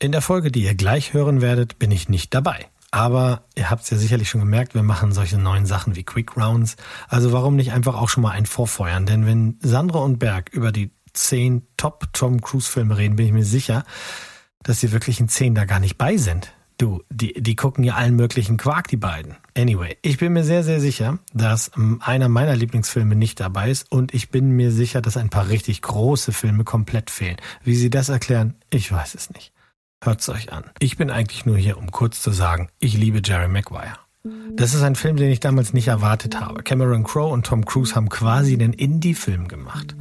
In der Folge, die ihr gleich hören werdet, bin ich nicht dabei. Aber ihr habt es ja sicherlich schon gemerkt, wir machen solche neuen Sachen wie Quick Rounds. Also warum nicht einfach auch schon mal ein Vorfeuern? Denn wenn Sandra und Berg über die zehn Top Tom Cruise Filme reden, bin ich mir sicher, dass sie wirklich in zehn da gar nicht bei sind. Du, die, die gucken ja allen möglichen Quark, die beiden. Anyway, ich bin mir sehr, sehr sicher, dass ähm, einer meiner Lieblingsfilme nicht dabei ist und ich bin mir sicher, dass ein paar richtig große Filme komplett fehlen. Wie sie das erklären, ich weiß es nicht. Hört's euch an. Ich bin eigentlich nur hier, um kurz zu sagen, ich liebe Jerry Maguire. Das ist ein Film, den ich damals nicht erwartet habe. Cameron Crowe und Tom Cruise haben quasi einen Indie-Film gemacht.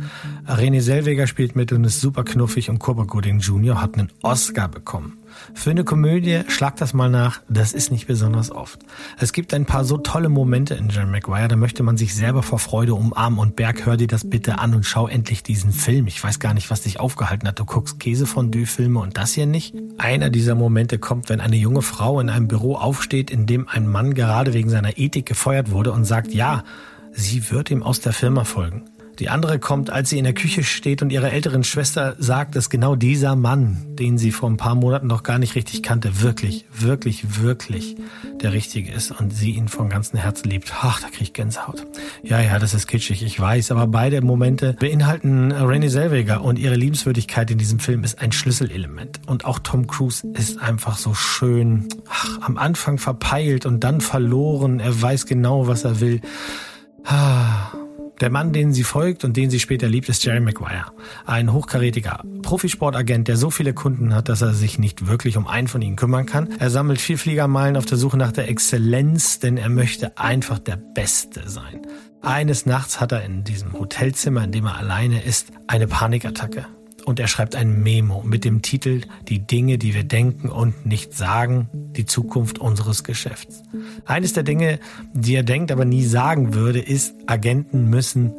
René Selweger spielt mit und ist super knuffig und Cuba Gooding Jr. hat einen Oscar bekommen. Für eine Komödie, schlag das mal nach, das ist nicht besonders oft. Es gibt ein paar so tolle Momente in Jerry Maguire, da möchte man sich selber vor Freude umarmen und Berg, hör dir das bitte an und schau endlich diesen Film. Ich weiß gar nicht, was dich aufgehalten hat. Du guckst Käsefondue-Filme und das hier nicht? Einer dieser Momente kommt, wenn eine junge Frau in einem Büro aufsteht, in dem ein Mann gerade wegen seiner Ethik gefeuert wurde und sagt, ja, sie wird ihm aus der Firma folgen. Die andere kommt, als sie in der Küche steht und ihrer älteren Schwester sagt, dass genau dieser Mann, den sie vor ein paar Monaten noch gar nicht richtig kannte, wirklich, wirklich, wirklich der Richtige ist und sie ihn von ganzem Herzen liebt. Ach, da krieg ich Gänsehaut. Ja, ja, das ist kitschig, ich weiß, aber beide Momente beinhalten Renée Zellweger und ihre Liebenswürdigkeit in diesem Film ist ein Schlüsselelement. Und auch Tom Cruise ist einfach so schön, ach, am Anfang verpeilt und dann verloren. Er weiß genau, was er will. Ah. Der Mann, den sie folgt und den sie später liebt, ist Jerry Maguire. Ein hochkarätiger Profisportagent, der so viele Kunden hat, dass er sich nicht wirklich um einen von ihnen kümmern kann. Er sammelt viel Fliegermeilen auf der Suche nach der Exzellenz, denn er möchte einfach der Beste sein. Eines Nachts hat er in diesem Hotelzimmer, in dem er alleine ist, eine Panikattacke und er schreibt ein Memo mit dem Titel Die Dinge, die wir denken und nicht sagen, die Zukunft unseres Geschäfts. Eines der Dinge, die er denkt, aber nie sagen würde, ist, Agenten müssen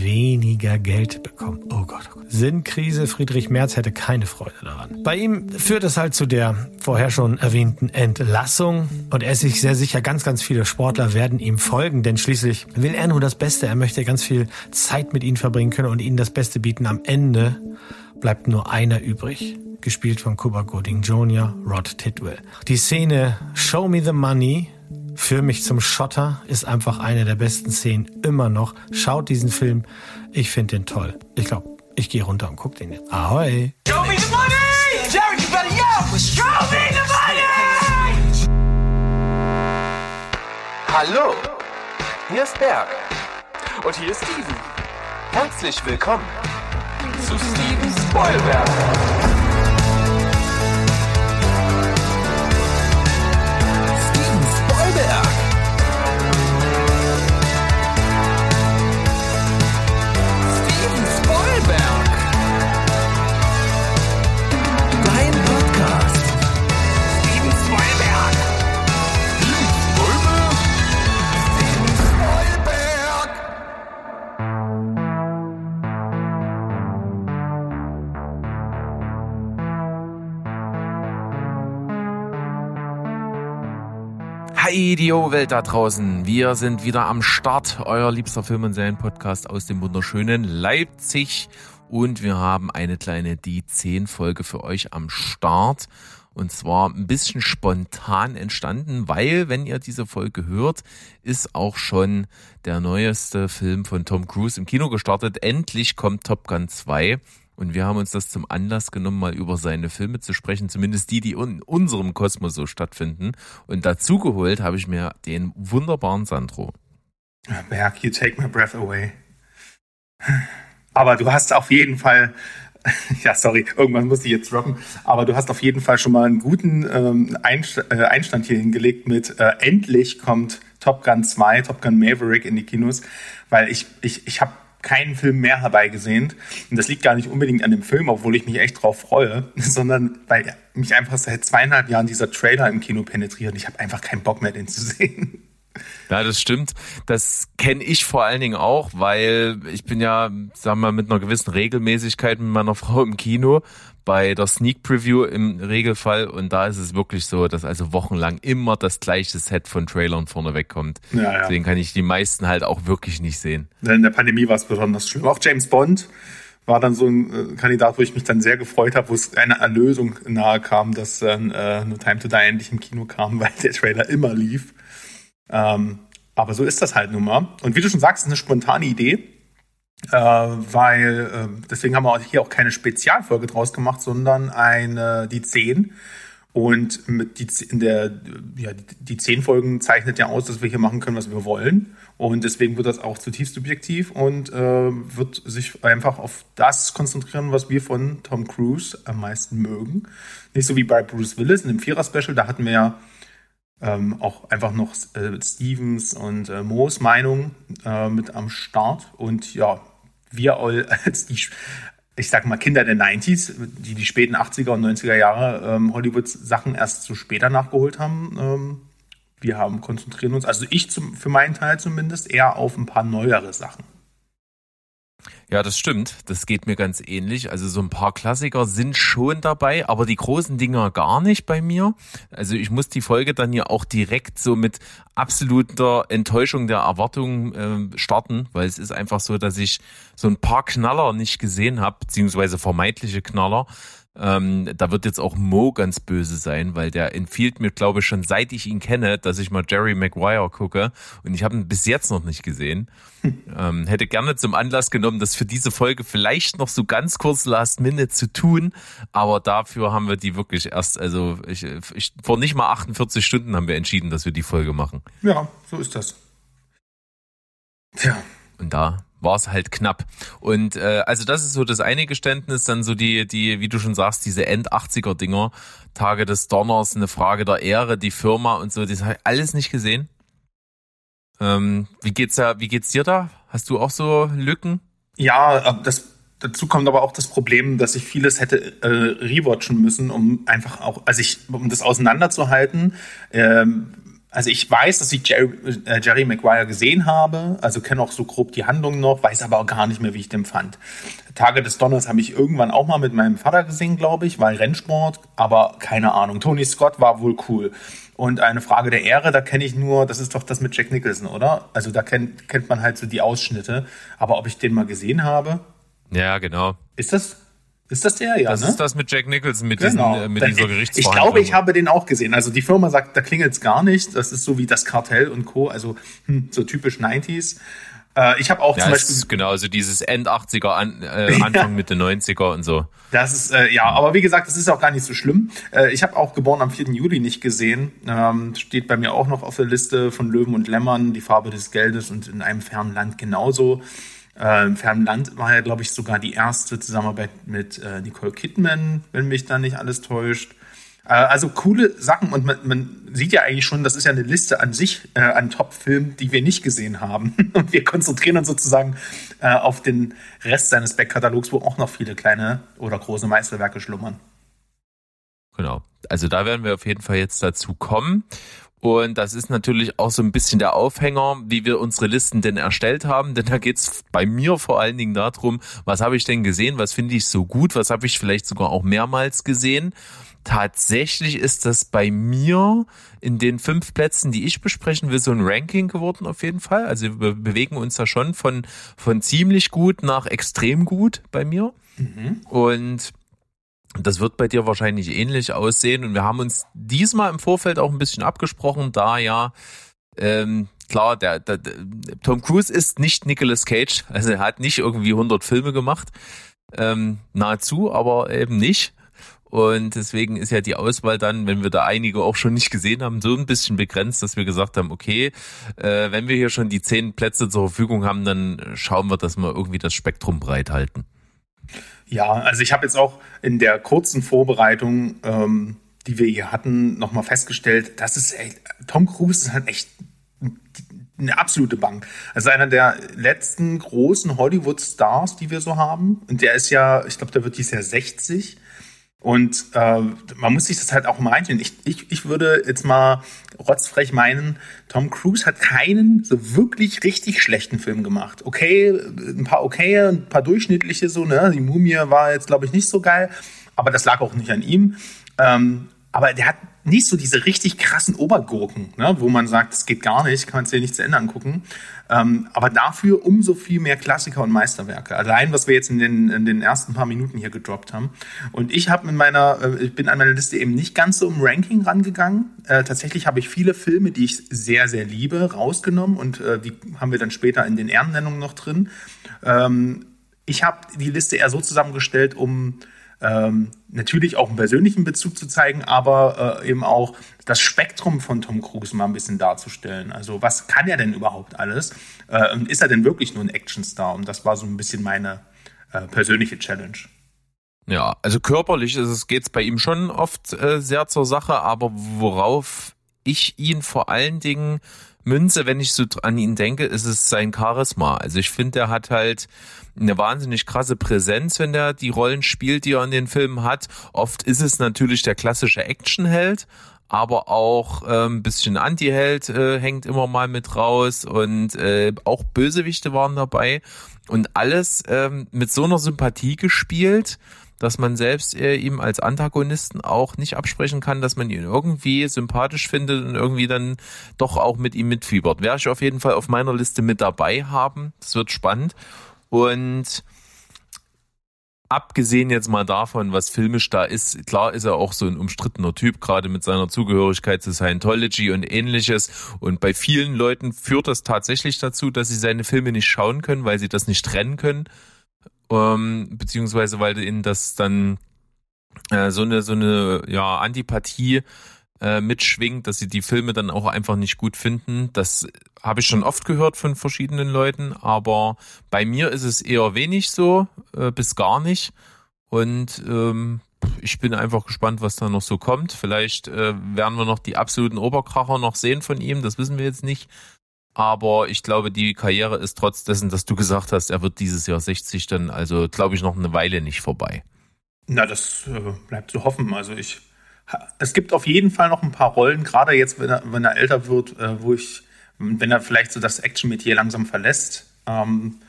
weniger Geld bekommen. Oh Gott, oh Gott. Sinnkrise, Friedrich Merz hätte keine Freude daran. Bei ihm führt es halt zu der vorher schon erwähnten Entlassung und er ist sich sehr sicher, ganz, ganz viele Sportler werden ihm folgen, denn schließlich will er nur das Beste. Er möchte ganz viel Zeit mit ihnen verbringen können und ihnen das Beste bieten. Am Ende bleibt nur einer übrig, gespielt von Cuba Gooding Jr., Rod Tidwell. Die Szene Show Me the Money für mich zum Schotter ist einfach eine der besten Szenen immer noch. Schaut diesen Film, ich finde den toll. Ich glaube, ich gehe runter und gucke den jetzt. Ahoi! Show me the money! Jerry, you better yell! Show me the money! Hallo, hier ist Berg. Und hier ist Steven. Herzlich willkommen zu Steven Spoilberg. Hi, die Welt da draußen. Wir sind wieder am Start, euer liebster Film- und Serien-Podcast aus dem wunderschönen Leipzig. Und wir haben eine kleine Die 10 Folge für euch am Start. Und zwar ein bisschen spontan entstanden, weil, wenn ihr diese Folge hört, ist auch schon der neueste Film von Tom Cruise im Kino gestartet. Endlich kommt Top Gun 2. Und wir haben uns das zum Anlass genommen, mal über seine Filme zu sprechen, zumindest die, die in unserem Kosmos so stattfinden. Und dazu geholt habe ich mir den wunderbaren Sandro. Berg, you take my breath away. Aber du hast auf jeden Fall, ja, sorry, irgendwann muss ich jetzt droppen, aber du hast auf jeden Fall schon mal einen guten ähm, äh, Einstand hier hingelegt mit äh, endlich kommt Top Gun 2, Top Gun Maverick in die Kinos, weil ich, ich, ich habe keinen Film mehr herbeigesehnt. Und das liegt gar nicht unbedingt an dem Film, obwohl ich mich echt drauf freue, sondern weil mich einfach seit zweieinhalb Jahren dieser Trailer im Kino penetriert. Ich habe einfach keinen Bock mehr, den zu sehen. Ja, das stimmt. Das kenne ich vor allen Dingen auch, weil ich bin ja, sagen wir mal, mit einer gewissen Regelmäßigkeit mit meiner Frau im Kino bei der Sneak Preview im Regelfall und da ist es wirklich so, dass also wochenlang immer das gleiche Set von Trailern vorne wegkommt. Ja, ja. Deswegen kann ich die meisten halt auch wirklich nicht sehen. In der Pandemie war es besonders schlimm. Auch James Bond war dann so ein äh, Kandidat, wo ich mich dann sehr gefreut habe, wo es eine Erlösung nahe kam, dass dann äh, No Time to Die endlich im Kino kam, weil der Trailer immer lief. Ähm, aber so ist das halt nun mal. Und wie du schon sagst, ist eine spontane Idee, äh, weil äh, deswegen haben wir hier auch keine Spezialfolge draus gemacht, sondern eine die 10. Und mit die, in der, ja, die zehn Folgen zeichnet ja aus, dass wir hier machen können, was wir wollen. Und deswegen wird das auch zutiefst subjektiv und äh, wird sich einfach auf das konzentrieren, was wir von Tom Cruise am meisten mögen. Nicht so wie bei Bruce Willis in dem Vierer-Special, da hatten wir ja ähm, auch einfach noch äh, Stevens und äh, Moos Meinung äh, mit am Start. Und ja, wir als die, ich sag mal, Kinder der 90s, die die späten 80er und 90er Jahre ähm, Hollywood-Sachen erst so später nachgeholt haben, ähm, wir haben konzentrieren uns, also ich zum, für meinen Teil zumindest, eher auf ein paar neuere Sachen. Ja, das stimmt. Das geht mir ganz ähnlich. Also so ein paar Klassiker sind schon dabei, aber die großen Dinger gar nicht bei mir. Also ich muss die Folge dann ja auch direkt so mit absoluter Enttäuschung der Erwartungen äh, starten, weil es ist einfach so, dass ich so ein paar Knaller nicht gesehen habe, beziehungsweise vermeintliche Knaller. Ähm, da wird jetzt auch Mo ganz böse sein, weil der empfiehlt mir, glaube ich, schon seit ich ihn kenne, dass ich mal Jerry Maguire gucke. Und ich habe ihn bis jetzt noch nicht gesehen. Hm. Ähm, hätte gerne zum Anlass genommen, das für diese Folge vielleicht noch so ganz kurz Last Minute zu tun. Aber dafür haben wir die wirklich erst, also ich, ich, vor nicht mal 48 Stunden haben wir entschieden, dass wir die Folge machen. Ja, so ist das. Tja. Und da war es halt knapp. Und äh, also das ist so das eine Geständnis, dann so die, die, wie du schon sagst, diese End-80er-Dinger, Tage des Donners, eine Frage der Ehre, die Firma und so, das habe ich alles nicht gesehen. Ähm, wie geht's da, wie geht's dir da? Hast du auch so Lücken? Ja, das dazu kommt aber auch das Problem, dass ich vieles hätte äh, rewatchen müssen, um einfach auch, also ich, um das auseinanderzuhalten. Ähm, also ich weiß, dass ich Jerry, äh, Jerry Maguire gesehen habe, also kenne auch so grob die Handlung noch, weiß aber auch gar nicht mehr, wie ich den fand. Tage des Donners habe ich irgendwann auch mal mit meinem Vater gesehen, glaube ich, weil Rennsport, aber keine Ahnung. Tony Scott war wohl cool. Und eine Frage der Ehre, da kenne ich nur, das ist doch das mit Jack Nicholson, oder? Also da kennt, kennt man halt so die Ausschnitte. Aber ob ich den mal gesehen habe? Ja, genau. Ist das? Ist das der? Ja, das ne? ist das mit Jack Nicholson, mit, genau. diesen, äh, mit dieser Gerichtsverhandlung. Ich glaube, ich habe den auch gesehen. Also die Firma sagt, da klingelt es gar nicht. Das ist so wie das Kartell und Co. Also hm, so typisch 90s. Äh, ich habe auch ja, zum Beispiel. Genau, also dieses End 80er, an, äh, Anfang. Mitte 90er und so. Das ist, äh, ja, aber wie gesagt, das ist auch gar nicht so schlimm. Äh, ich habe auch geboren am 4. Juli nicht gesehen. Ähm, steht bei mir auch noch auf der Liste von Löwen und Lämmern, die Farbe des Geldes und in einem fernen Land genauso. Äh, Im fernen Land war ja, glaube ich, sogar die erste Zusammenarbeit mit äh, Nicole Kidman, wenn mich da nicht alles täuscht. Äh, also coole Sachen und man, man, sieht ja eigentlich schon, das ist ja eine Liste an sich äh, an Top-Filmen, die wir nicht gesehen haben. Und wir konzentrieren uns sozusagen äh, auf den Rest seines Backkatalogs, wo auch noch viele kleine oder große Meisterwerke schlummern. Genau. Also da werden wir auf jeden Fall jetzt dazu kommen. Und das ist natürlich auch so ein bisschen der Aufhänger, wie wir unsere Listen denn erstellt haben. Denn da geht's bei mir vor allen Dingen darum, was habe ich denn gesehen, was finde ich so gut, was habe ich vielleicht sogar auch mehrmals gesehen. Tatsächlich ist das bei mir in den fünf Plätzen, die ich besprechen will, so ein Ranking geworden auf jeden Fall. Also wir bewegen uns da schon von, von ziemlich gut nach extrem gut bei mir. Mhm. Und das wird bei dir wahrscheinlich ähnlich aussehen. Und wir haben uns diesmal im Vorfeld auch ein bisschen abgesprochen, da ja, ähm, klar, der, der, der Tom Cruise ist nicht Nicolas Cage. Also er hat nicht irgendwie 100 Filme gemacht. Ähm, nahezu, aber eben nicht. Und deswegen ist ja die Auswahl dann, wenn wir da einige auch schon nicht gesehen haben, so ein bisschen begrenzt, dass wir gesagt haben, okay, äh, wenn wir hier schon die zehn Plätze zur Verfügung haben, dann schauen wir, dass wir irgendwie das Spektrum breit halten. Ja, also ich habe jetzt auch in der kurzen Vorbereitung, ähm, die wir hier hatten, nochmal festgestellt, dass es echt, Tom Cruise ist halt echt eine absolute Bank. Also einer der letzten großen Hollywood-Stars, die wir so haben. Und der ist ja, ich glaube, der wird dieses Jahr 60. Und äh, man muss sich das halt auch mal reinstellen. Ich, ich, ich würde jetzt mal rotzfrech meinen, Tom Cruise hat keinen so wirklich richtig schlechten Film gemacht. Okay, ein paar okay, ein paar durchschnittliche so, ne? Die Mumie war jetzt, glaube ich, nicht so geil, aber das lag auch nicht an ihm. Ähm, aber der hat nicht so diese richtig krassen Obergurken, ne, wo man sagt, es geht gar nicht, kann man es dir nicht zu Ende angucken. Ähm, aber dafür umso viel mehr Klassiker und Meisterwerke. Allein, was wir jetzt in den, in den ersten paar Minuten hier gedroppt haben. Und ich habe mit meiner, äh, ich bin an meiner Liste eben nicht ganz so im Ranking rangegangen. Äh, tatsächlich habe ich viele Filme, die ich sehr, sehr liebe, rausgenommen und äh, die haben wir dann später in den Ehrennennungen noch drin. Ähm, ich habe die Liste eher so zusammengestellt, um ähm, natürlich auch einen persönlichen Bezug zu zeigen, aber äh, eben auch das Spektrum von Tom Cruise mal ein bisschen darzustellen. Also was kann er denn überhaupt alles? Äh, und ist er denn wirklich nur ein Actionstar? Und das war so ein bisschen meine äh, persönliche Challenge. Ja, also körperlich ist es bei ihm schon oft äh, sehr zur Sache, aber worauf ich ihn vor allen Dingen münze, wenn ich so an ihn denke, ist es sein Charisma. Also ich finde, er hat halt eine wahnsinnig krasse Präsenz, wenn der die Rollen spielt, die er in den Filmen hat. Oft ist es natürlich der klassische Actionheld, aber auch äh, ein bisschen Anti-Held äh, hängt immer mal mit raus und äh, auch Bösewichte waren dabei und alles ähm, mit so einer Sympathie gespielt, dass man selbst äh, ihm als Antagonisten auch nicht absprechen kann, dass man ihn irgendwie sympathisch findet und irgendwie dann doch auch mit ihm mitfiebert. Werde ich auf jeden Fall auf meiner Liste mit dabei haben. Das wird spannend. Und abgesehen jetzt mal davon, was filmisch da ist, klar ist er auch so ein umstrittener Typ, gerade mit seiner Zugehörigkeit zu Scientology und ähnliches. Und bei vielen Leuten führt das tatsächlich dazu, dass sie seine Filme nicht schauen können, weil sie das nicht trennen können. Ähm, beziehungsweise weil ihnen das dann äh, so eine, so eine ja, Antipathie äh, mitschwingt, dass sie die Filme dann auch einfach nicht gut finden. Das habe ich schon oft gehört von verschiedenen Leuten, aber bei mir ist es eher wenig so, äh, bis gar nicht. Und ähm, ich bin einfach gespannt, was da noch so kommt. Vielleicht äh, werden wir noch die absoluten Oberkracher noch sehen von ihm, das wissen wir jetzt nicht. Aber ich glaube, die Karriere ist trotz dessen, dass du gesagt hast, er wird dieses Jahr 60 dann, also glaube ich, noch eine Weile nicht vorbei. Na, das äh, bleibt zu hoffen. Also ich es gibt auf jeden Fall noch ein paar Rollen, gerade jetzt, wenn er, wenn er älter wird, äh, wo ich, wenn er vielleicht so das Action-Metier langsam verlässt, ähm,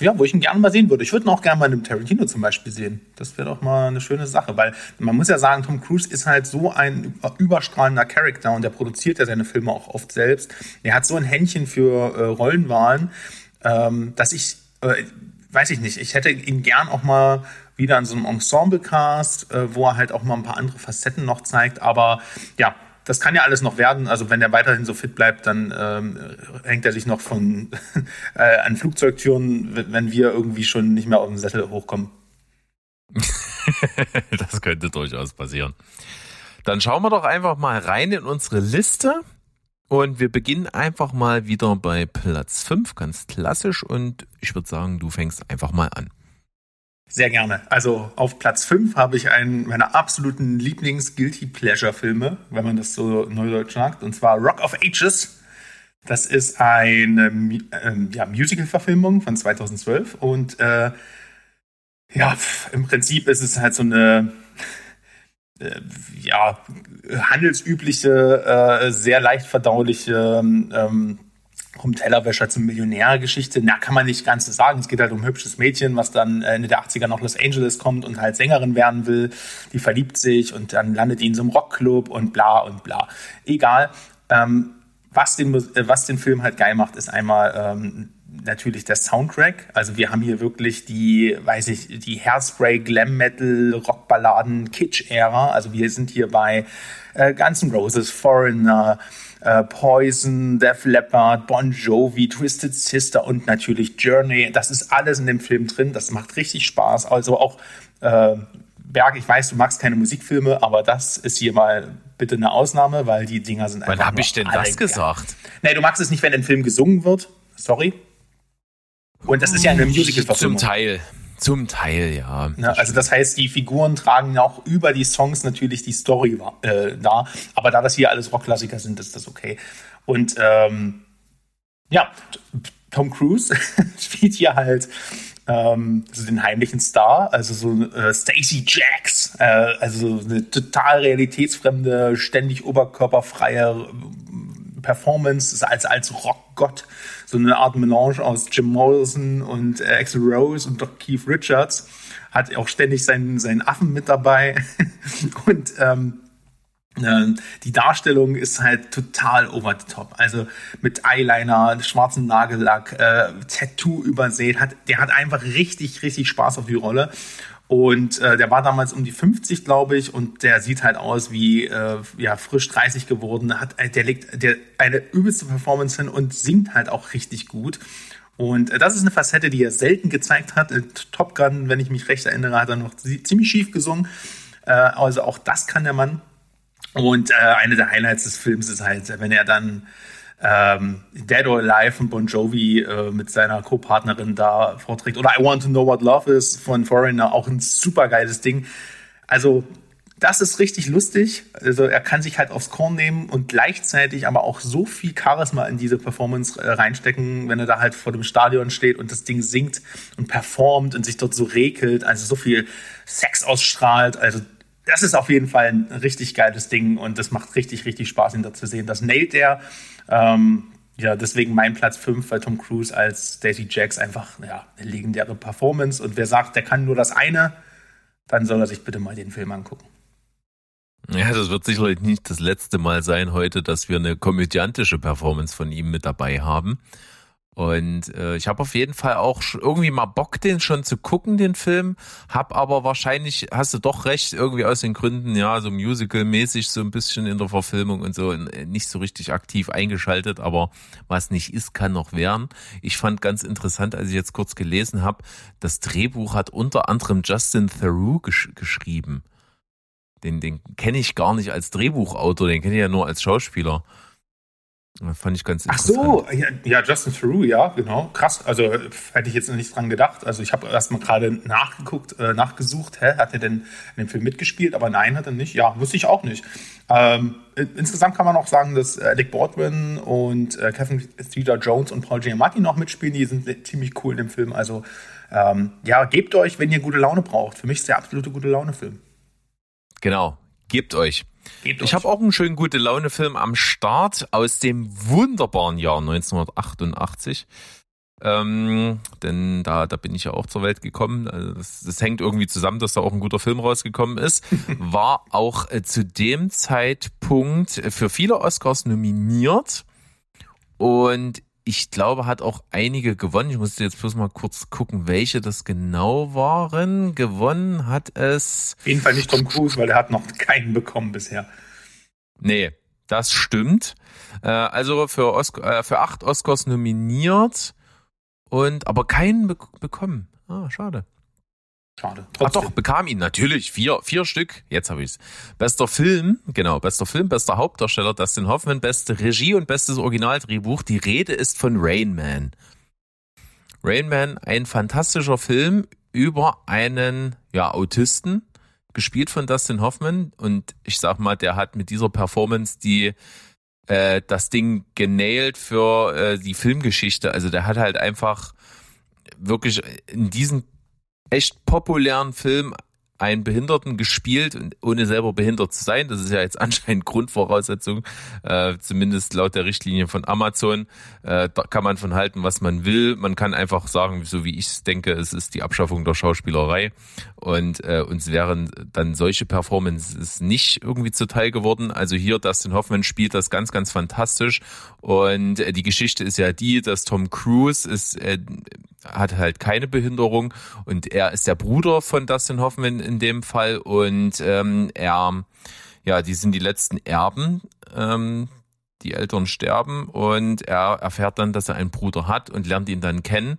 ja, wo ich ihn gerne mal sehen würde. Ich würde ihn auch gerne mal in einem Tarantino zum Beispiel sehen. Das wäre doch mal eine schöne Sache, weil man muss ja sagen, Tom Cruise ist halt so ein überstrahlender Charakter und der produziert ja seine Filme auch oft selbst. Er hat so ein Händchen für äh, Rollenwahlen, ähm, dass ich, äh, weiß ich nicht, ich hätte ihn gern auch mal wieder in so einem Ensemble-Cast, äh, wo er halt auch mal ein paar andere Facetten noch zeigt. Aber ja, das kann ja alles noch werden. Also wenn er weiterhin so fit bleibt, dann ähm, hängt er sich noch von äh, an Flugzeugtüren, wenn wir irgendwie schon nicht mehr auf den Sattel hochkommen. das könnte durchaus passieren. Dann schauen wir doch einfach mal rein in unsere Liste. Und wir beginnen einfach mal wieder bei Platz 5, ganz klassisch. Und ich würde sagen, du fängst einfach mal an. Sehr gerne. Also auf Platz 5 habe ich einen meiner absoluten Lieblings-Guilty Pleasure-Filme, wenn man das so neudeutsch sagt, und zwar Rock of Ages. Das ist eine ähm, ja, Musical-Verfilmung von 2012 und äh, ja, im Prinzip ist es halt so eine äh, ja, handelsübliche, äh, sehr leicht verdauliche ähm, vom Tellerwäscher zum Millionär-Geschichte. Na, kann man nicht ganz sagen. Es geht halt um ein hübsches Mädchen, was dann Ende der 80er nach Los Angeles kommt und halt Sängerin werden will. Die verliebt sich und dann landet die in so einem Rockclub und bla und bla. Egal. Ähm, was, den, äh, was den Film halt geil macht, ist einmal ähm, natürlich der Soundtrack. Also wir haben hier wirklich die, weiß ich, die Hairspray, Glam Metal, Rockballaden, Kitsch-Ära. Also wir sind hier bei äh, Guns Roses, Foreigner, äh, Poison, Def Leppard, Bon Jovi, Twisted Sister und natürlich Journey. Das ist alles in dem Film drin. Das macht richtig Spaß. Also auch äh, Berg, ich weiß, du magst keine Musikfilme, aber das ist hier mal bitte eine Ausnahme, weil die Dinger sind einfach. Wann habe ich denn das gesagt? Nee, du magst es nicht, wenn ein Film gesungen wird. Sorry. Und das ist ja eine Musical-Verfilmung. Zum Teil. Zum Teil, ja. ja. Also das heißt, die Figuren tragen auch über die Songs natürlich die Story äh, da. Aber da das hier alles Rockklassiker sind, ist das okay. Und ähm, ja, Tom Cruise spielt hier halt ähm, also den heimlichen Star, also so äh, Stacy Jacks, äh, also eine total realitätsfremde, ständig oberkörperfreie Performance als, als Rockgott. So eine Art Melange aus Jim Morrison und äh, Axel Rose und Keith Richards. Hat auch ständig seinen, seinen Affen mit dabei. und ähm, Ähm, die Darstellung ist halt total over the top. Also mit Eyeliner, schwarzen Nagellack, äh, Tattoo übersät. Hat, der hat einfach richtig, richtig Spaß auf die Rolle. Und äh, der war damals um die 50, glaube ich, und der sieht halt aus wie äh, ja, frisch 30 geworden. Hat, äh, der legt der, eine übelste Performance hin und singt halt auch richtig gut. Und äh, das ist eine Facette, die er selten gezeigt hat. In Top Gun, wenn ich mich recht erinnere, hat er noch ziemlich schief gesungen. Äh, also auch das kann der Mann. Und äh, eine der Highlights des Films ist halt, wenn er dann ähm, Dead or Alive von Bon Jovi äh, mit seiner Co-Partnerin da vorträgt. Oder I Want to Know What Love Is von Foreigner, auch ein super geiles Ding. Also, das ist richtig lustig. Also, er kann sich halt aufs Korn nehmen und gleichzeitig aber auch so viel Charisma in diese Performance äh, reinstecken, wenn er da halt vor dem Stadion steht und das Ding singt und performt und sich dort so regelt, also so viel Sex ausstrahlt. Also, das ist auf jeden Fall ein richtig geiles Ding und das macht richtig, richtig Spaß, ihn da zu sehen. Das nailt er. Ähm, ja, deswegen mein Platz 5, weil Tom Cruise als Daisy Jacks einfach ja, eine legendäre Performance. Und wer sagt, der kann nur das eine, dann soll er sich bitte mal den Film angucken. Ja, das wird sicherlich nicht das letzte Mal sein heute, dass wir eine komödiantische Performance von ihm mit dabei haben. Und äh, ich habe auf jeden Fall auch irgendwie mal Bock, den schon zu gucken, den Film. Hab aber wahrscheinlich, hast du doch recht, irgendwie aus den Gründen, ja, so musical-mäßig so ein bisschen in der Verfilmung und so nicht so richtig aktiv eingeschaltet. Aber was nicht ist, kann noch werden. Ich fand ganz interessant, als ich jetzt kurz gelesen habe, das Drehbuch hat unter anderem Justin Theroux gesch geschrieben. Den, den kenne ich gar nicht als Drehbuchautor, den kenne ich ja nur als Schauspieler. Fand ich ganz interessant. Ach so, ja, ja, Justin Theroux, ja, genau. Krass. Also hätte ich jetzt nicht dran gedacht. Also ich habe erst mal gerade nachgeguckt, äh, nachgesucht, hä, hat er denn in dem Film mitgespielt? Aber nein, hat er nicht. Ja, wusste ich auch nicht. Ähm, insgesamt kann man auch sagen, dass Alec Baldwin und äh, Kevin Theodore Jones und Paul Giamatti noch mitspielen. Die sind ziemlich cool in dem Film. Also ähm, ja, gebt euch, wenn ihr gute Laune braucht. Für mich ist der absolute gute Laune-Film. Genau, gebt euch. Ich habe auch einen schönen gute Laune Film am Start aus dem wunderbaren Jahr 1988. Ähm, denn da, da bin ich ja auch zur Welt gekommen. Also das, das hängt irgendwie zusammen, dass da auch ein guter Film rausgekommen ist. War auch äh, zu dem Zeitpunkt für viele Oscars nominiert. Und ich glaube, hat auch einige gewonnen. Ich musste jetzt bloß mal kurz gucken, welche das genau waren. Gewonnen hat es. Auf jeden Fall nicht Tom Cruise, weil er hat noch keinen bekommen bisher. Nee, das stimmt. Äh, also für, Oscar, äh, für acht Oscars nominiert und aber keinen be bekommen. Ah, schade. Schade. Ach doch, bekam ihn natürlich. Vier, vier Stück. Jetzt habe ich's. Bester Film, genau, bester Film, bester Hauptdarsteller, Dustin Hoffman, beste Regie und bestes Originaldrehbuch. Die Rede ist von Rain Man. Rain Man, ein fantastischer Film über einen, ja, Autisten, gespielt von Dustin Hoffman. Und ich sag mal, der hat mit dieser Performance die, äh, das Ding genailt für äh, die Filmgeschichte. Also der hat halt einfach wirklich in diesen echt populären Film einen Behinderten gespielt, ohne selber behindert zu sein. Das ist ja jetzt anscheinend Grundvoraussetzung, äh, zumindest laut der Richtlinie von Amazon. Äh, da kann man von halten, was man will. Man kann einfach sagen, so wie ich es denke, es ist die Abschaffung der Schauspielerei. Und äh, uns wären dann solche Performances nicht irgendwie zuteil geworden. Also hier, Dustin Hoffman spielt das ganz, ganz fantastisch. Und äh, die Geschichte ist ja die, dass Tom Cruise ist, äh, hat halt keine Behinderung und er ist der Bruder von Dustin Hoffman in dem Fall und ähm, er, ja, die sind die letzten Erben. Ähm, die Eltern sterben und er erfährt dann, dass er einen Bruder hat und lernt ihn dann kennen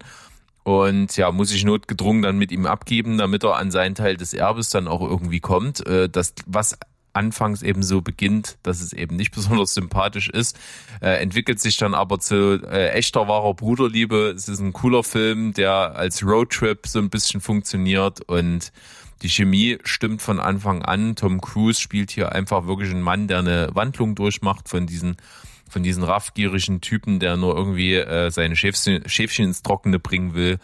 und ja, muss sich notgedrungen dann mit ihm abgeben, damit er an seinen Teil des Erbes dann auch irgendwie kommt. Äh, das, was anfangs eben so beginnt, dass es eben nicht besonders sympathisch ist, äh, entwickelt sich dann aber zu äh, echter wahrer Bruderliebe. Es ist ein cooler Film, der als Roadtrip so ein bisschen funktioniert und die Chemie stimmt von Anfang an. Tom Cruise spielt hier einfach wirklich einen Mann, der eine Wandlung durchmacht von diesen von diesen raffgierigen Typen, der nur irgendwie äh, seine Schäfchen, Schäfchen ins Trockene bringen will,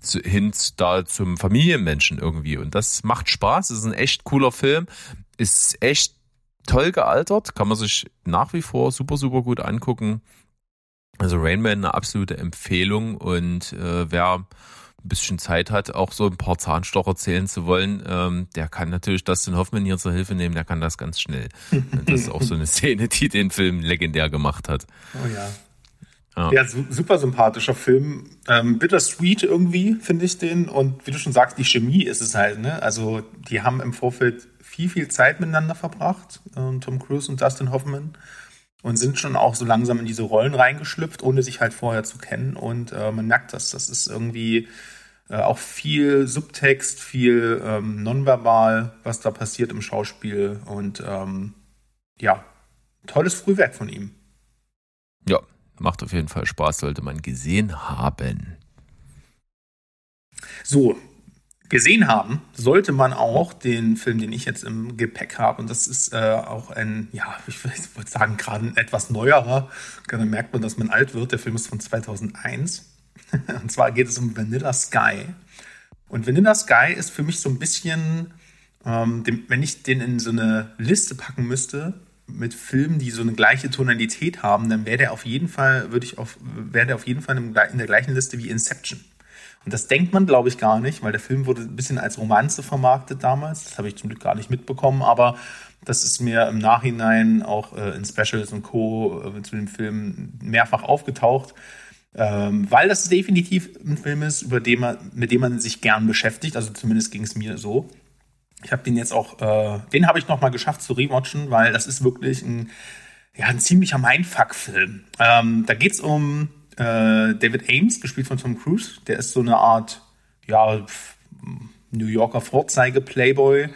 zu, hin da zum Familienmenschen irgendwie. Und das macht Spaß. Ist ein echt cooler Film. Ist echt toll gealtert. Kann man sich nach wie vor super, super gut angucken. Also Rainman eine absolute Empfehlung. Und äh, wer ein bisschen Zeit hat, auch so ein paar Zahnstocher zählen zu wollen, ähm, der kann natürlich Dustin Hoffman hier zur Hilfe nehmen, der kann das ganz schnell. Das ist auch so eine Szene, die den Film legendär gemacht hat. Oh ja. Ja, ja super sympathischer Film. Ähm, bittersweet irgendwie, finde ich den. Und wie du schon sagst, die Chemie ist es halt. Ne? Also, die haben im Vorfeld viel, viel Zeit miteinander verbracht, äh, Tom Cruise und Dustin Hoffman. Und sind schon auch so langsam in diese Rollen reingeschlüpft, ohne sich halt vorher zu kennen. Und äh, man merkt das. Das ist irgendwie äh, auch viel Subtext, viel ähm, nonverbal, was da passiert im Schauspiel. Und ähm, ja, tolles Frühwerk von ihm. Ja, macht auf jeden Fall Spaß, sollte man gesehen haben. So, gesehen haben sollte man auch den Film, den ich jetzt im Gepäck habe. Und das ist äh, auch ein, ja, ich würde sagen, gerade ein etwas neuerer. Da merkt man, dass man alt wird. Der Film ist von 2001. Und zwar geht es um Vanilla Sky. Und Vanilla Sky ist für mich so ein bisschen, ähm, dem, wenn ich den in so eine Liste packen müsste, mit Filmen, die so eine gleiche Tonalität haben, dann wäre der auf jeden Fall, würde ich auf, wäre der auf jeden Fall in der gleichen Liste wie Inception. Und das denkt man, glaube ich, gar nicht, weil der Film wurde ein bisschen als Romanze vermarktet damals. Das habe ich zum Glück gar nicht mitbekommen, aber das ist mir im Nachhinein auch äh, in Specials und Co. Äh, zu dem Film mehrfach aufgetaucht. Ähm, weil das definitiv ein Film ist, über den man, mit dem man sich gern beschäftigt. Also zumindest ging es mir so. Ich habe den jetzt auch, äh, den habe ich noch mal geschafft zu rewatchen, weil das ist wirklich ein, ja, ein ziemlicher Mindfuck-Film. Ähm, da geht es um äh, David Ames, gespielt von Tom Cruise. Der ist so eine Art, ja, New Yorker Vorzeige-Playboy.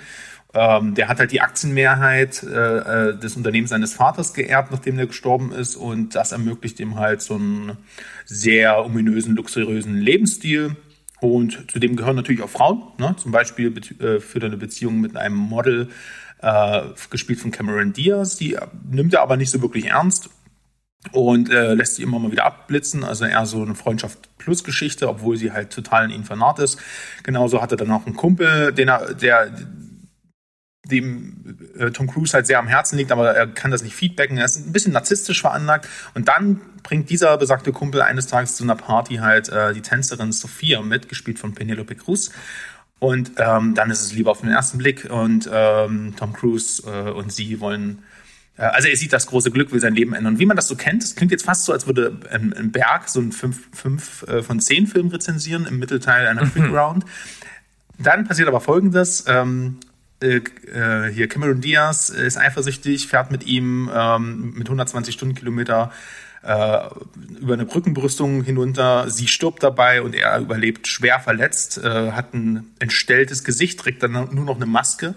Ähm, der hat halt die Aktienmehrheit äh, äh, des Unternehmens seines Vaters geerbt, nachdem der gestorben ist. Und das ermöglicht ihm halt so einen sehr ominösen, luxuriösen Lebensstil. Und zu dem gehören natürlich auch Frauen. Ne? Zum Beispiel äh, führt er eine Beziehung mit einem Model, äh, gespielt von Cameron Diaz. Die nimmt er aber nicht so wirklich ernst und äh, lässt sie immer mal wieder abblitzen. Also eher so eine Freundschaft plus Geschichte, obwohl sie halt total in ihn vernarrt ist. Genauso hat er dann auch einen Kumpel, den er, der dem äh, Tom Cruise halt sehr am Herzen liegt, aber er kann das nicht feedbacken. Er ist ein bisschen narzisstisch veranlagt. Und dann bringt dieser besagte Kumpel eines Tages zu einer Party halt äh, die Tänzerin Sophia mit, gespielt von Penelope Cruz. Und ähm, dann ist es lieber auf den ersten Blick. Und ähm, Tom Cruise äh, und sie wollen also er sieht das große Glück, will sein Leben ändern. Und wie man das so kennt, das klingt jetzt fast so, als würde ein, Berg so einen 5 äh, von 10 Film rezensieren im Mittelteil einer Quick Round. Dann passiert aber folgendes. Ähm, äh, äh, hier Cameron Diaz ist eifersüchtig, fährt mit ihm ähm, mit 120 Stundenkilometer äh, über eine Brückenbrüstung hinunter. Sie stirbt dabei und er überlebt schwer verletzt, äh, hat ein entstelltes Gesicht, trägt dann nur noch eine Maske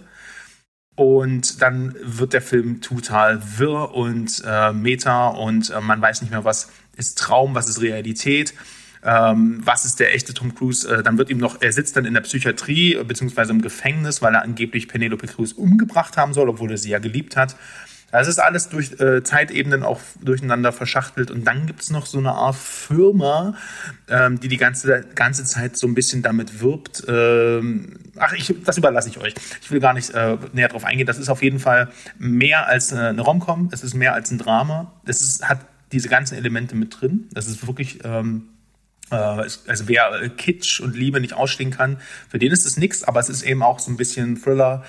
und dann wird der Film total wirr und äh, meta und äh, man weiß nicht mehr, was ist Traum, was ist Realität. Ähm, was ist der echte Tom Cruise? Äh, dann wird ihm noch, er sitzt dann in der Psychiatrie äh, beziehungsweise im Gefängnis, weil er angeblich Penelope Cruz umgebracht haben soll, obwohl er sie ja geliebt hat. Das ist alles durch äh, Zeitebenen auch durcheinander verschachtelt. Und dann gibt es noch so eine Art Firma, ähm, die die ganze, ganze Zeit so ein bisschen damit wirbt. Ähm, ach, ich, das überlasse ich euch. Ich will gar nicht äh, näher drauf eingehen. Das ist auf jeden Fall mehr als eine Romcom. Es ist mehr als ein Drama. Es ist, hat diese ganzen Elemente mit drin. Das ist wirklich... Ähm, äh, also wer Kitsch und Liebe nicht ausstehen kann, für den ist es nichts, aber es ist eben auch so ein bisschen Thriller,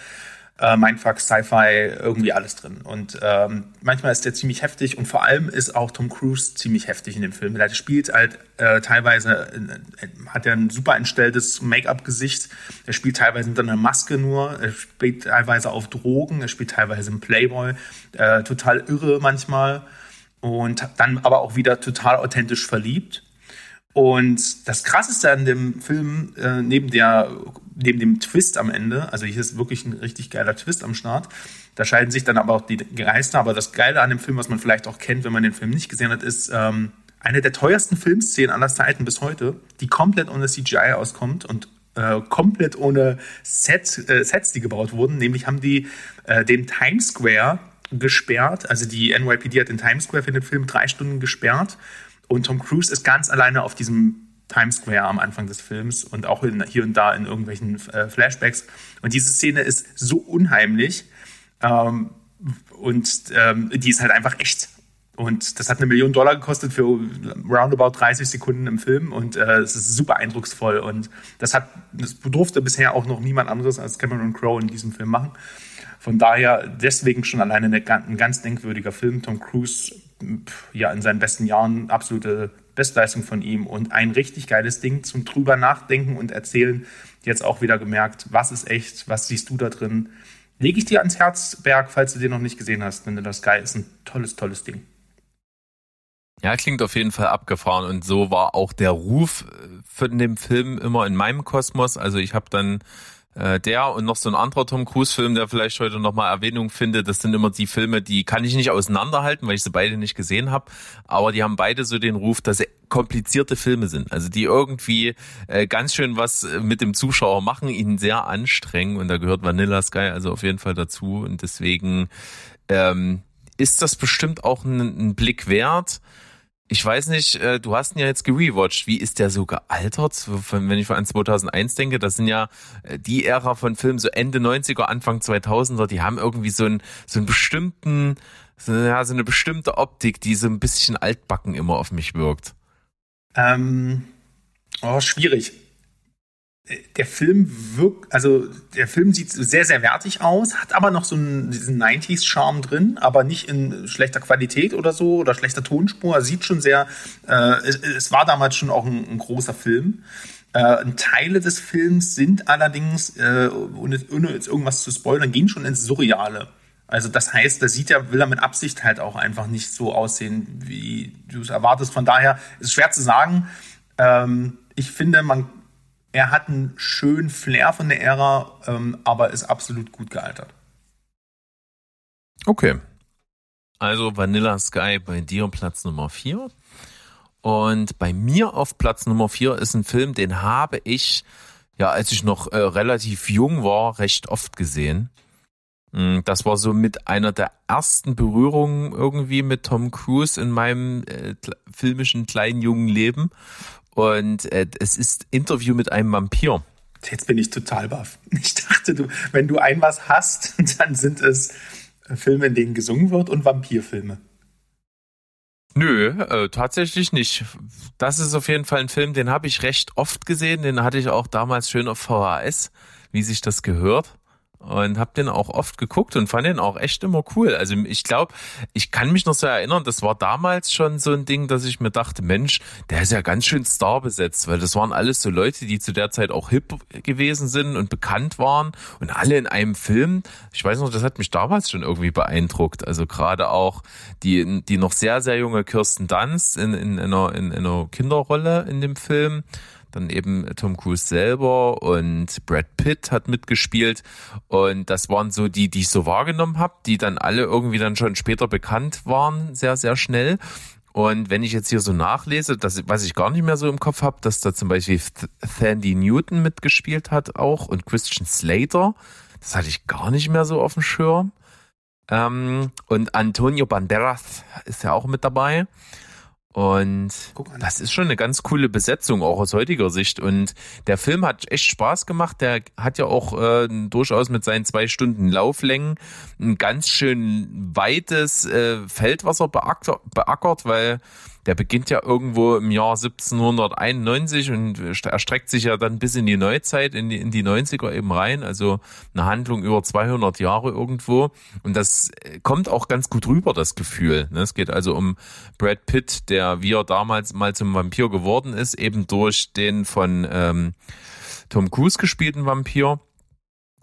äh, Mindfuck, Sci-Fi, irgendwie alles drin. Und ähm, manchmal ist der ziemlich heftig und vor allem ist auch Tom Cruise ziemlich heftig in dem Film. Er spielt halt äh, teilweise, äh, hat er ein super entstelltes Make-up-Gesicht. Er spielt teilweise unter einer Maske nur. Er spielt teilweise auf Drogen. Er spielt teilweise im Playboy. Äh, total irre manchmal. Und dann aber auch wieder total authentisch verliebt. Und das Krasseste an dem Film, äh, neben der neben dem Twist am Ende, also hier ist wirklich ein richtig geiler Twist am Start. Da scheiden sich dann aber auch die Geister. Aber das Geile an dem Film, was man vielleicht auch kennt, wenn man den Film nicht gesehen hat, ist ähm, eine der teuersten Filmszenen aller Zeiten bis heute, die komplett ohne CGI auskommt und äh, komplett ohne Set, äh, Sets, die gebaut wurden. Nämlich haben die äh, den Times Square gesperrt. Also die NYPD hat den Times Square für den Film drei Stunden gesperrt. Und Tom Cruise ist ganz alleine auf diesem Times Square am Anfang des Films und auch in, hier und da in irgendwelchen äh, Flashbacks. Und diese Szene ist so unheimlich ähm, und ähm, die ist halt einfach echt. Und das hat eine Million Dollar gekostet für roundabout 30 Sekunden im Film und äh, es ist super eindrucksvoll. Und das hat, das durfte bisher auch noch niemand anderes als Cameron Crowe in diesem Film machen. Von daher deswegen schon alleine ein ganz denkwürdiger Film. Tom Cruise, ja, in seinen besten Jahren absolute Bestleistung von ihm und ein richtig geiles Ding zum drüber nachdenken und erzählen. Jetzt auch wieder gemerkt, was ist echt, was siehst du da drin? Lege ich dir ans Herz, Berg, falls du den noch nicht gesehen hast. Denn das Sky ist ein tolles, tolles Ding. Ja, klingt auf jeden Fall abgefahren und so war auch der Ruf äh, von dem Film immer in meinem Kosmos. Also ich habe dann äh, der und noch so ein anderer Tom Cruise Film, der vielleicht heute nochmal Erwähnung findet. Das sind immer die Filme, die kann ich nicht auseinanderhalten, weil ich sie beide nicht gesehen habe. Aber die haben beide so den Ruf, dass sie komplizierte Filme sind. Also die irgendwie äh, ganz schön was äh, mit dem Zuschauer machen, ihn sehr anstrengen. Und da gehört Vanilla Sky also auf jeden Fall dazu. Und deswegen ähm, ist das bestimmt auch ein, ein Blick wert ich weiß nicht, äh, du hast ihn ja jetzt gerewatcht. Wie ist der so gealtert? Wenn ich an 2001 denke, das sind ja äh, die Ära von Filmen, so Ende 90er, Anfang 2000er, die haben irgendwie so einen, so einen bestimmten, so, ja, so eine bestimmte Optik, die so ein bisschen altbacken immer auf mich wirkt. Ähm, oh, schwierig der Film wirkt, also der Film sieht sehr, sehr wertig aus, hat aber noch so einen, diesen 90s-Charme drin, aber nicht in schlechter Qualität oder so oder schlechter Tonspur. Sieht schon sehr, äh, es, es, war damals schon auch ein, ein großer Film. Äh, Teile des Films sind allerdings, äh, ohne, ohne jetzt irgendwas zu spoilern, gehen schon ins Surreale. Also das heißt, da sieht er, will er mit Absicht halt auch einfach nicht so aussehen, wie du es erwartest. Von daher ist es schwer zu sagen. Ähm, ich finde, man er hat einen schönen Flair von der Ära, ähm, aber ist absolut gut gealtert. Okay. Also Vanilla Sky bei dir Platz Nummer 4. Und bei mir auf Platz Nummer 4 ist ein Film, den habe ich, ja, als ich noch äh, relativ jung war, recht oft gesehen. Hm, das war so mit einer der ersten Berührungen irgendwie mit Tom Cruise in meinem äh, filmischen kleinen jungen Leben. Und äh, es ist Interview mit einem Vampir. Jetzt bin ich total baff. Ich dachte, du, wenn du ein was hast, dann sind es Filme, in denen gesungen wird und Vampirfilme. Nö, äh, tatsächlich nicht. Das ist auf jeden Fall ein Film, den habe ich recht oft gesehen. Den hatte ich auch damals schön auf VHS, wie sich das gehört und habe den auch oft geguckt und fand den auch echt immer cool. Also ich glaube, ich kann mich noch so erinnern, das war damals schon so ein Ding, dass ich mir dachte, Mensch, der ist ja ganz schön starbesetzt, weil das waren alles so Leute, die zu der Zeit auch hip gewesen sind und bekannt waren und alle in einem Film. Ich weiß noch, das hat mich damals schon irgendwie beeindruckt. Also gerade auch die, die noch sehr, sehr junge Kirsten Dunst in, in, in, einer, in, in einer Kinderrolle in dem Film dann eben Tom Cruise selber und Brad Pitt hat mitgespielt und das waren so die, die ich so wahrgenommen habe, die dann alle irgendwie dann schon später bekannt waren, sehr, sehr schnell. Und wenn ich jetzt hier so nachlese, das, was ich gar nicht mehr so im Kopf habe, dass da zum Beispiel Sandy Newton mitgespielt hat auch und Christian Slater, das hatte ich gar nicht mehr so auf dem Schirm. Ähm, und Antonio Banderas ist ja auch mit dabei. Und das ist schon eine ganz coole Besetzung, auch aus heutiger Sicht. Und der Film hat echt Spaß gemacht. Der hat ja auch äh, durchaus mit seinen zwei Stunden Lauflängen ein ganz schön weites äh, Feldwasser beackert, weil der beginnt ja irgendwo im Jahr 1791 und erstreckt sich ja dann bis in die Neuzeit, in die, in die 90er eben rein. Also eine Handlung über 200 Jahre irgendwo. Und das kommt auch ganz gut rüber, das Gefühl. Ne? Es geht also um Brad Pitt, der wie er damals mal zum Vampir geworden ist, eben durch den von ähm, Tom Cruise gespielten Vampir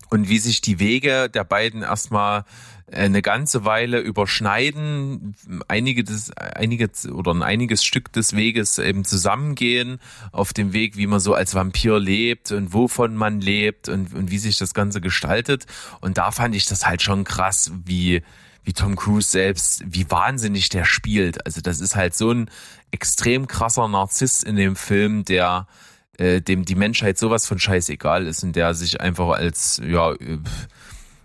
und wie sich die Wege der beiden erstmal eine ganze Weile überschneiden, einige des, einige oder ein einiges Stück des Weges eben zusammengehen auf dem Weg, wie man so als Vampir lebt und wovon man lebt und, und wie sich das Ganze gestaltet. Und da fand ich das halt schon krass, wie, wie Tom Cruise selbst, wie wahnsinnig der spielt. Also das ist halt so ein extrem krasser Narzisst in dem Film, der äh, dem die Menschheit sowas von scheißegal ist und der sich einfach als ja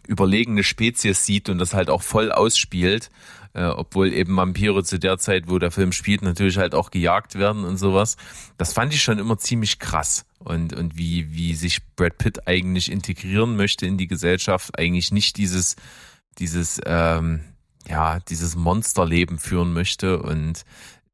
überlegene Spezies sieht und das halt auch voll ausspielt, äh, obwohl eben Vampire zu der Zeit, wo der Film spielt, natürlich halt auch gejagt werden und sowas. Das fand ich schon immer ziemlich krass und und wie wie sich Brad Pitt eigentlich integrieren möchte in die Gesellschaft, eigentlich nicht dieses dieses ähm, ja, dieses Monsterleben führen möchte und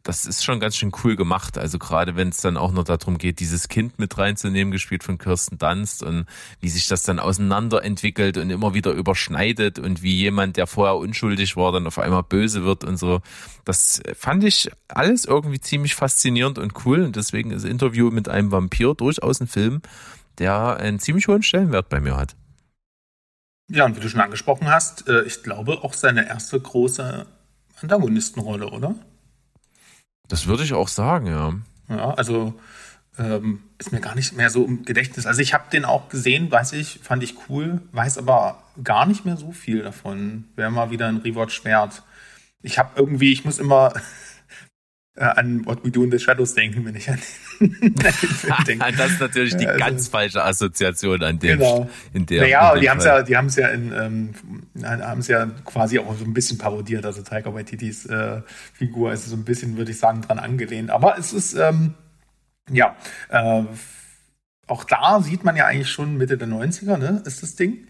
das ist schon ganz schön cool gemacht. Also gerade wenn es dann auch noch darum geht, dieses Kind mit reinzunehmen, gespielt von Kirsten Dunst und wie sich das dann auseinanderentwickelt und immer wieder überschneidet und wie jemand, der vorher unschuldig war, dann auf einmal böse wird und so. Das fand ich alles irgendwie ziemlich faszinierend und cool und deswegen ist Interview mit einem Vampir durchaus ein Film, der einen ziemlich hohen Stellenwert bei mir hat. Ja, und wie du schon angesprochen hast, äh, ich glaube auch seine erste große Antagonistenrolle, oder? Das würde ich auch sagen, ja. Ja, also ähm, ist mir gar nicht mehr so im Gedächtnis. Also ich habe den auch gesehen, weiß ich, fand ich cool, weiß aber gar nicht mehr so viel davon. Wäre mal wieder ein Rewatch wert. Ich habe irgendwie, ich muss immer an What We Do in the Shadows denken, wenn ich an den, Film denke. das ist natürlich die also, ganz falsche Assoziation an dem. Genau. In der, naja, in die haben es ja, die haben es ja in, ähm, haben es ja quasi auch so ein bisschen parodiert. Also Taika Waititis äh, Figur ist so ein bisschen, würde ich sagen, dran angelehnt. Aber es ist, ähm, ja, äh, auch da sieht man ja eigentlich schon Mitte der 90er, ne, ist das Ding.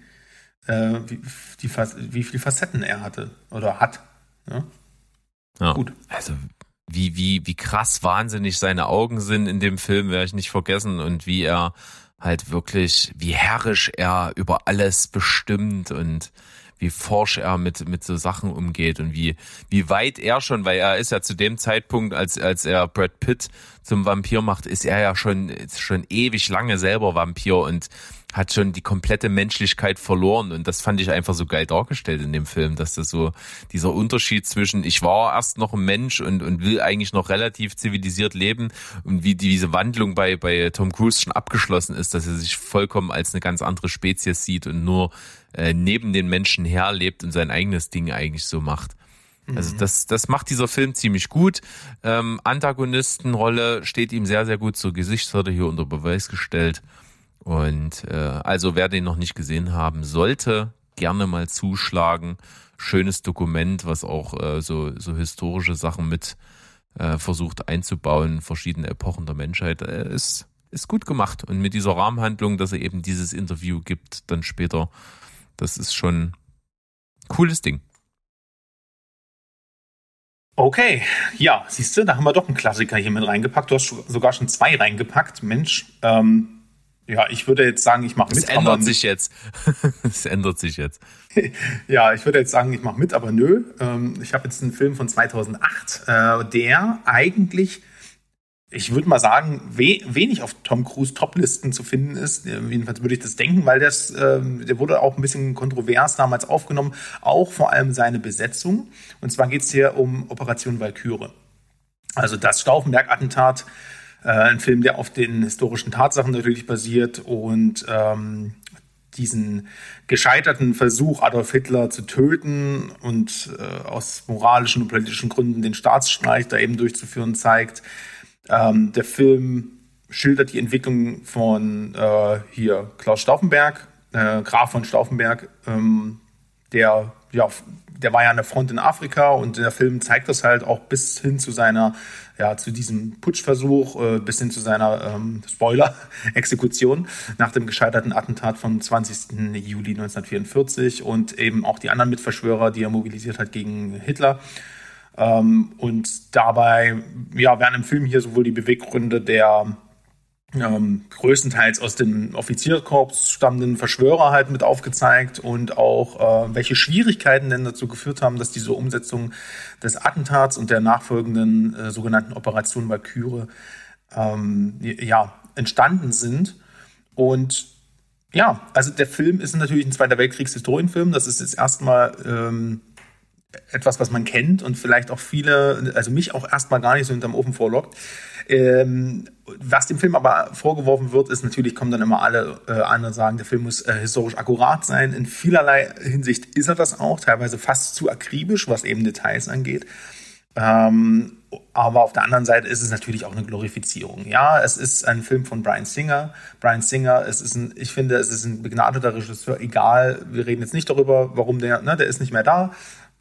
Äh, wie, die, wie viele Facetten er hatte oder hat. Ne? Ja. Gut. Also wie, wie, wie krass wahnsinnig seine Augen sind in dem Film, werde ich nicht vergessen. Und wie er halt wirklich, wie herrisch er über alles bestimmt und wie forsch er mit, mit so Sachen umgeht und wie, wie weit er schon, weil er ist ja zu dem Zeitpunkt, als, als er Brad Pitt zum Vampir macht, ist er ja schon, schon ewig lange selber Vampir und hat schon die komplette Menschlichkeit verloren und das fand ich einfach so geil dargestellt in dem Film, dass das so dieser Unterschied zwischen ich war erst noch ein Mensch und, und will eigentlich noch relativ zivilisiert leben und wie diese Wandlung bei, bei Tom Cruise schon abgeschlossen ist, dass er sich vollkommen als eine ganz andere Spezies sieht und nur äh, neben den Menschen herlebt und sein eigenes Ding eigentlich so macht. Also mhm. das, das macht dieser Film ziemlich gut. Ähm, Antagonistenrolle steht ihm sehr, sehr gut zur Gesicht, wird er hier unter Beweis gestellt. Und äh, also wer den noch nicht gesehen haben sollte, gerne mal zuschlagen. Schönes Dokument, was auch äh, so, so historische Sachen mit äh, versucht einzubauen, verschiedene Epochen der Menschheit. Äh, ist, ist gut gemacht. Und mit dieser Rahmenhandlung, dass er eben dieses Interview gibt, dann später, das ist schon cooles Ding. Okay, ja, siehst du, da haben wir doch einen Klassiker hier mit reingepackt. Du hast sogar schon zwei reingepackt. Mensch, ähm, ja, ich würde jetzt sagen, ich mache mit. Es ändert sich jetzt. Es ändert sich jetzt. ja, ich würde jetzt sagen, ich mache mit, aber nö. Ähm, ich habe jetzt einen Film von 2008, äh, der eigentlich, ich würde mal sagen, we wenig auf Tom Cruise Toplisten zu finden ist. Jedenfalls würde ich das denken, weil das, äh, der wurde auch ein bisschen kontrovers damals aufgenommen, auch vor allem seine Besetzung. Und zwar geht es hier um Operation Valkyrie. Also das Stauffenberg-Attentat äh, ein Film, der auf den historischen Tatsachen natürlich basiert und ähm, diesen gescheiterten Versuch, Adolf Hitler zu töten und äh, aus moralischen und politischen Gründen den Staatsstreich da eben durchzuführen, zeigt. Ähm, der Film schildert die Entwicklung von äh, hier Klaus Stauffenberg, äh, Graf von Stauffenberg, ähm, der ja der war ja an der Front in Afrika und der Film zeigt das halt auch bis hin zu seiner, ja, zu diesem Putschversuch, äh, bis hin zu seiner ähm, Spoiler-Exekution nach dem gescheiterten Attentat vom 20. Juli 1944 und eben auch die anderen Mitverschwörer, die er mobilisiert hat gegen Hitler. Ähm, und dabei, ja, werden im Film hier sowohl die Beweggründe der ähm, größtenteils aus dem Offizierkorps stammenden Verschwörer halt mit aufgezeigt und auch äh, welche Schwierigkeiten denn dazu geführt haben, dass diese Umsetzung des Attentats und der nachfolgenden äh, sogenannten Operation Valkyrie ähm, ja, entstanden sind. Und ja, also der Film ist natürlich ein Zweiter Weltkriegs-Historienfilm. Das ist jetzt erstmal ähm, etwas, was man kennt und vielleicht auch viele, also mich auch erstmal gar nicht so hinterm Ofen vorlockt. Ähm, was dem Film aber vorgeworfen wird, ist natürlich, kommen dann immer alle äh, anderen sagen, der Film muss äh, historisch akkurat sein. In vielerlei Hinsicht ist er das auch, teilweise fast zu akribisch, was eben Details angeht. Ähm, aber auf der anderen Seite ist es natürlich auch eine Glorifizierung. Ja, es ist ein Film von Brian Singer. Brian Singer, es ist ein, ich finde, es ist ein begnadeter Regisseur, egal, wir reden jetzt nicht darüber, warum der, ne, der ist nicht mehr da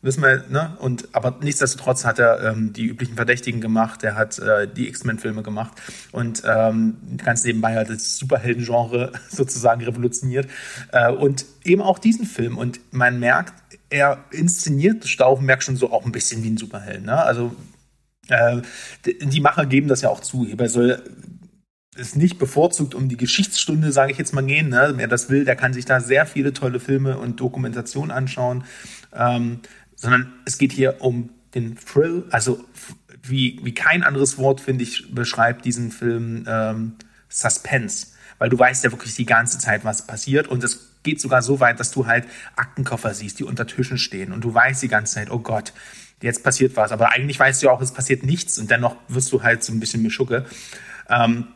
wissen wir, ne? Und aber nichtsdestotrotz hat er ähm, die üblichen Verdächtigen gemacht, er hat äh, die X-Men-Filme gemacht und ähm, ganz nebenbei hat das Superhelden-Genre sozusagen revolutioniert. Äh, und eben auch diesen Film. Und man merkt, er inszeniert Stauffenberg schon so auch ein bisschen wie ein Superheld. Ne? Also äh, die Macher geben das ja auch zu. Hierbei soll es nicht bevorzugt um die Geschichtsstunde, sage ich jetzt mal, gehen. Ne? Wer das will, der kann sich da sehr viele tolle Filme und Dokumentationen anschauen. Ähm, sondern es geht hier um den Thrill, also wie, wie kein anderes Wort, finde ich, beschreibt diesen Film ähm, Suspense. Weil du weißt ja wirklich die ganze Zeit, was passiert. Und es geht sogar so weit, dass du halt Aktenkoffer siehst, die unter Tischen stehen. Und du weißt die ganze Zeit, oh Gott, jetzt passiert was. Aber eigentlich weißt du ja auch, es passiert nichts. Und dennoch wirst du halt so ein bisschen Mischucke. Ähm,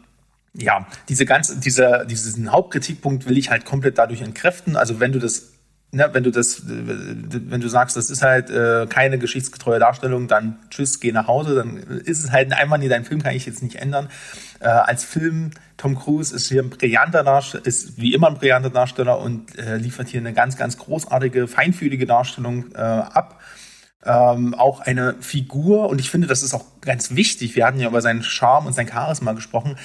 ja, diese ganze, dieser, diesen Hauptkritikpunkt will ich halt komplett dadurch entkräften. Also wenn du das, ne, wenn du das, wenn du sagst, das ist halt äh, keine geschichtsgetreue Darstellung, dann tschüss, geh nach Hause, dann ist es halt ein Einwand, dein Film kann ich jetzt nicht ändern. Äh, als Film, Tom Cruise ist hier ein brillanter Darsteller, ist wie immer ein brillanter Darsteller und äh, liefert hier eine ganz, ganz großartige, feinfühlige Darstellung äh, ab. Ähm, auch eine Figur, und ich finde, das ist auch ganz wichtig, wir hatten ja über seinen Charme und sein Charisma gesprochen,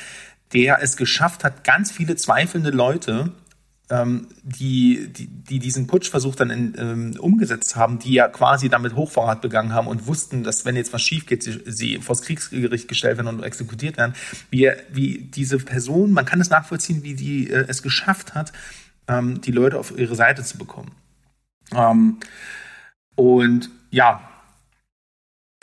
der es geschafft hat, ganz viele zweifelnde Leute, ähm, die, die, die diesen Putschversuch dann in, ähm, umgesetzt haben, die ja quasi damit Hochverrat begangen haben und wussten, dass wenn jetzt was schief geht, sie, sie vors Kriegsgericht gestellt werden und exekutiert werden, wie, wie diese Person, man kann es nachvollziehen, wie die äh, es geschafft hat, ähm, die Leute auf ihre Seite zu bekommen. Ähm, und ja,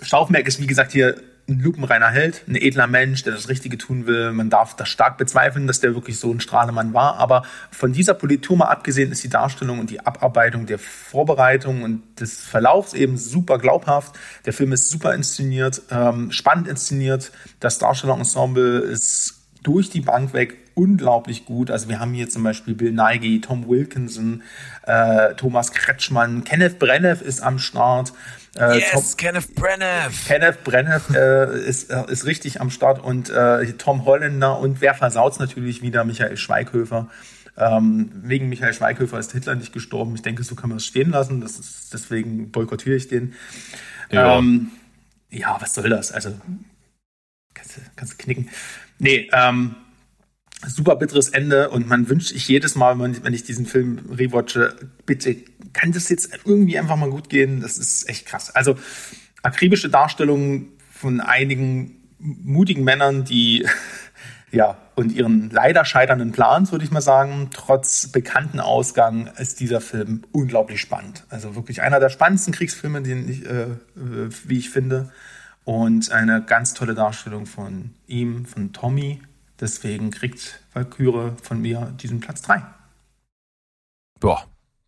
Stauffenberg ist wie gesagt hier ein lupenreiner Held, ein edler Mensch, der das Richtige tun will. Man darf das stark bezweifeln, dass der wirklich so ein Strahlemann war. Aber von dieser Politur mal abgesehen ist die Darstellung und die Abarbeitung der Vorbereitung und des Verlaufs eben super glaubhaft. Der Film ist super inszeniert, ähm, spannend inszeniert. Das Darstellerensemble ist durch die Bank weg unglaublich gut. Also wir haben hier zum Beispiel Bill Nighy, Tom Wilkinson, äh, Thomas Kretschmann, Kenneth Brennev ist am Start. Äh, yes, Tom, Kenneth Brennev. Kenneth Brennev äh, ist, äh, ist richtig am Start und äh, Tom Holländer und wer versaut's natürlich wieder, Michael Schweighöfer. Ähm, wegen Michael Schweighöfer ist Hitler nicht gestorben. Ich denke, so kann man es stehen lassen. Das ist, deswegen boykottiere ich den. Ja. Ähm, ja, was soll das? Also, kannst du, kannst du knicken. Nee, ähm, super bitteres Ende und man wünscht sich jedes Mal, wenn ich diesen Film rewatche, bitte kann das jetzt irgendwie einfach mal gut gehen. Das ist echt krass. Also akribische Darstellungen von einigen mutigen Männern, die ja und ihren leider scheiternden Plans, würde ich mal sagen, trotz bekannten Ausgang ist dieser Film unglaublich spannend. Also wirklich einer der spannendsten Kriegsfilme, den ich, äh, äh wie ich finde. Und eine ganz tolle Darstellung von ihm, von Tommy, Deswegen kriegt Valkyrie von mir diesen Platz 3. Boah,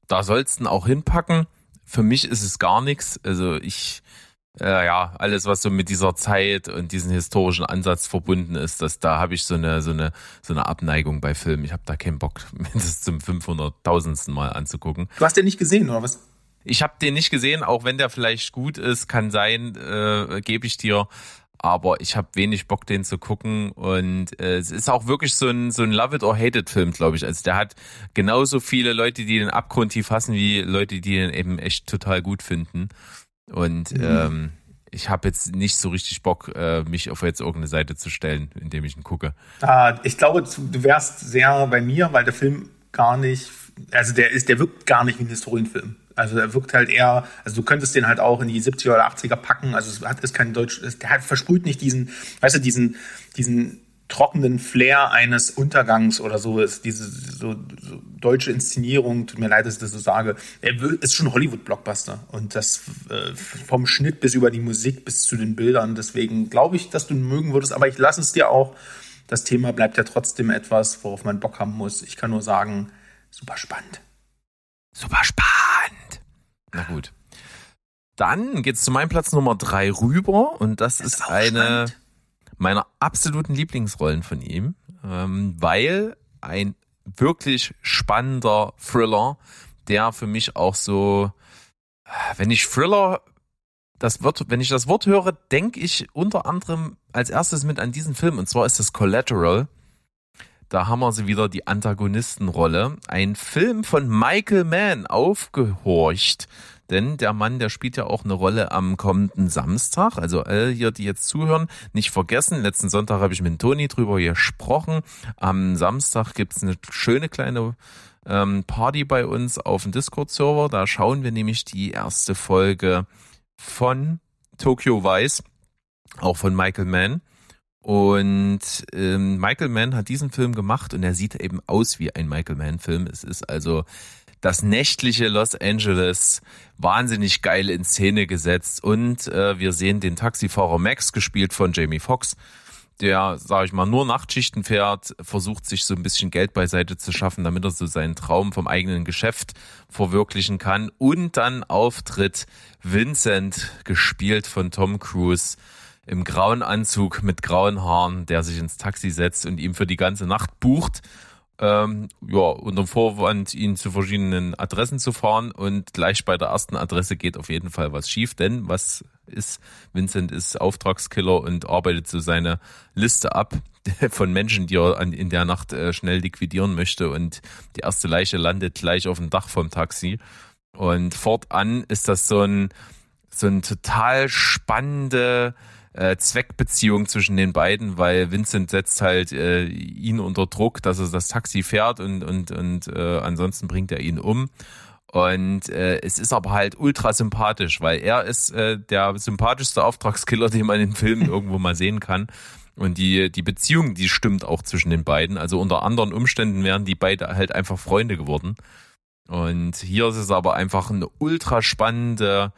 da sollst du auch hinpacken. Für mich ist es gar nichts. Also ich, äh, ja, alles, was so mit dieser Zeit und diesem historischen Ansatz verbunden ist, das, da habe ich so eine, so eine, so eine Abneigung bei Filmen. Ich habe da keinen Bock, mir das zum 500.000. Mal anzugucken. Du hast den nicht gesehen, oder was? Ich habe den nicht gesehen, auch wenn der vielleicht gut ist, kann sein, äh, gebe ich dir aber ich habe wenig Bock, den zu gucken. Und äh, es ist auch wirklich so ein, so ein Love It or Hate It Film, glaube ich. Also der hat genauso viele Leute, die den abgrundtief hassen, wie Leute, die den eben echt total gut finden. Und mhm. ähm, ich habe jetzt nicht so richtig Bock, äh, mich auf jetzt irgendeine Seite zu stellen, indem ich ihn gucke. Ah, ich glaube, du wärst sehr bei mir, weil der Film gar nicht, also der ist, der wirkt gar nicht wie ein Historienfilm. Also er wirkt halt eher, also du könntest den halt auch in die 70er oder 80er packen. Also es hat ist kein Deutsch, der hat, versprüht nicht diesen, weißt du, diesen, diesen trockenen Flair eines Untergangs oder so ist diese so, so deutsche Inszenierung, tut mir leid, dass ich das so sage, er ist schon Hollywood-Blockbuster und das äh, vom Schnitt bis über die Musik bis zu den Bildern, deswegen glaube ich, dass du ihn mögen würdest, aber ich lasse es dir auch, das Thema bleibt ja trotzdem etwas, worauf man Bock haben muss. Ich kann nur sagen, super spannend. Super spannend. Na gut. Dann geht's zu meinem Platz Nummer drei rüber und das, das ist, ist eine spannend. meiner absoluten Lieblingsrollen von ihm, ähm, weil ein wirklich spannender Thriller, der für mich auch so, wenn ich Thriller das Wort, wenn ich das Wort höre, denke ich unter anderem als erstes mit an diesen Film und zwar ist das Collateral da haben wir sie wieder, die Antagonistenrolle. Ein Film von Michael Mann aufgehorcht. Denn der Mann, der spielt ja auch eine Rolle am kommenden Samstag. Also alle hier, die jetzt zuhören, nicht vergessen. Letzten Sonntag habe ich mit Toni drüber gesprochen. Am Samstag gibt's eine schöne kleine ähm, Party bei uns auf dem Discord-Server. Da schauen wir nämlich die erste Folge von Tokyo Vice, auch von Michael Mann. Und ähm, Michael Mann hat diesen Film gemacht und er sieht eben aus wie ein Michael Mann-Film. Es ist also das nächtliche Los Angeles wahnsinnig geil in Szene gesetzt. Und äh, wir sehen den Taxifahrer Max, gespielt von Jamie Foxx, der, sage ich mal, nur Nachtschichten fährt, versucht sich so ein bisschen Geld beiseite zu schaffen, damit er so seinen Traum vom eigenen Geschäft verwirklichen kann. Und dann auftritt Vincent, gespielt von Tom Cruise, im grauen Anzug mit grauen Haaren, der sich ins Taxi setzt und ihm für die ganze Nacht bucht ähm, ja, unter Vorwand, ihn zu verschiedenen Adressen zu fahren. Und gleich bei der ersten Adresse geht auf jeden Fall was schief, denn was ist, Vincent ist Auftragskiller und arbeitet so seine Liste ab von Menschen, die er an, in der Nacht äh, schnell liquidieren möchte. Und die erste Leiche landet gleich auf dem Dach vom Taxi. Und fortan ist das so ein, so ein total spannende, äh, Zweckbeziehung zwischen den beiden, weil Vincent setzt halt äh, ihn unter Druck, dass er das Taxi fährt und und und äh, ansonsten bringt er ihn um. Und äh, es ist aber halt ultra sympathisch, weil er ist äh, der sympathischste Auftragskiller, den man in Filmen irgendwo mal sehen kann. Und die, die Beziehung, die stimmt auch zwischen den beiden. Also unter anderen Umständen wären die beide halt einfach Freunde geworden. Und hier ist es aber einfach eine ultra spannende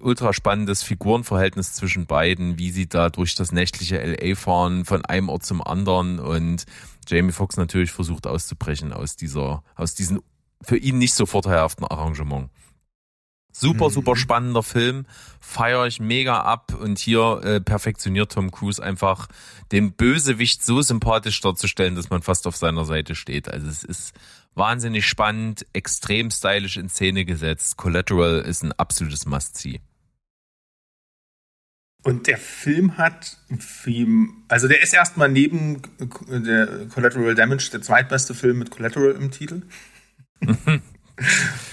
ultra spannendes Figurenverhältnis zwischen beiden, wie sie da durch das nächtliche LA fahren, von einem Ort zum anderen und Jamie Foxx natürlich versucht auszubrechen aus dieser, aus diesem für ihn nicht so vorteilhaften Arrangement. Super, mhm. super spannender Film, feiere ich mega ab und hier äh, perfektioniert Tom Cruise einfach den Bösewicht so sympathisch darzustellen, dass man fast auf seiner Seite steht. Also es ist wahnsinnig spannend, extrem stylisch in Szene gesetzt. Collateral ist ein absolutes Must-See. Und der Film hat, also der ist erstmal neben der Collateral Damage der zweitbeste Film mit Collateral im Titel.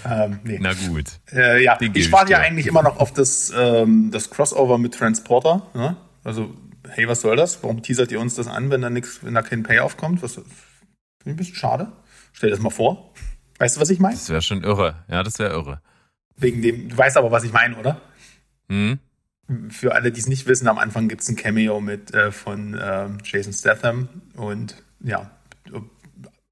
ähm, nee. Na gut. Äh, ja, ich warte ja eigentlich immer noch auf das, ähm, das Crossover mit Transporter. Ne? Also, hey, was soll das? Warum teasert ihr uns das an, wenn da nichts, wenn da kein Payoff kommt? Das finde ich ein bisschen schade. Stell dir das mal vor. Weißt du, was ich meine? Das wäre schon irre. Ja, das wäre irre. Wegen dem, du weißt aber, was ich meine, oder? Hm. Für alle, die es nicht wissen, am Anfang gibt es ein Cameo mit äh, von äh, Jason Statham und ja,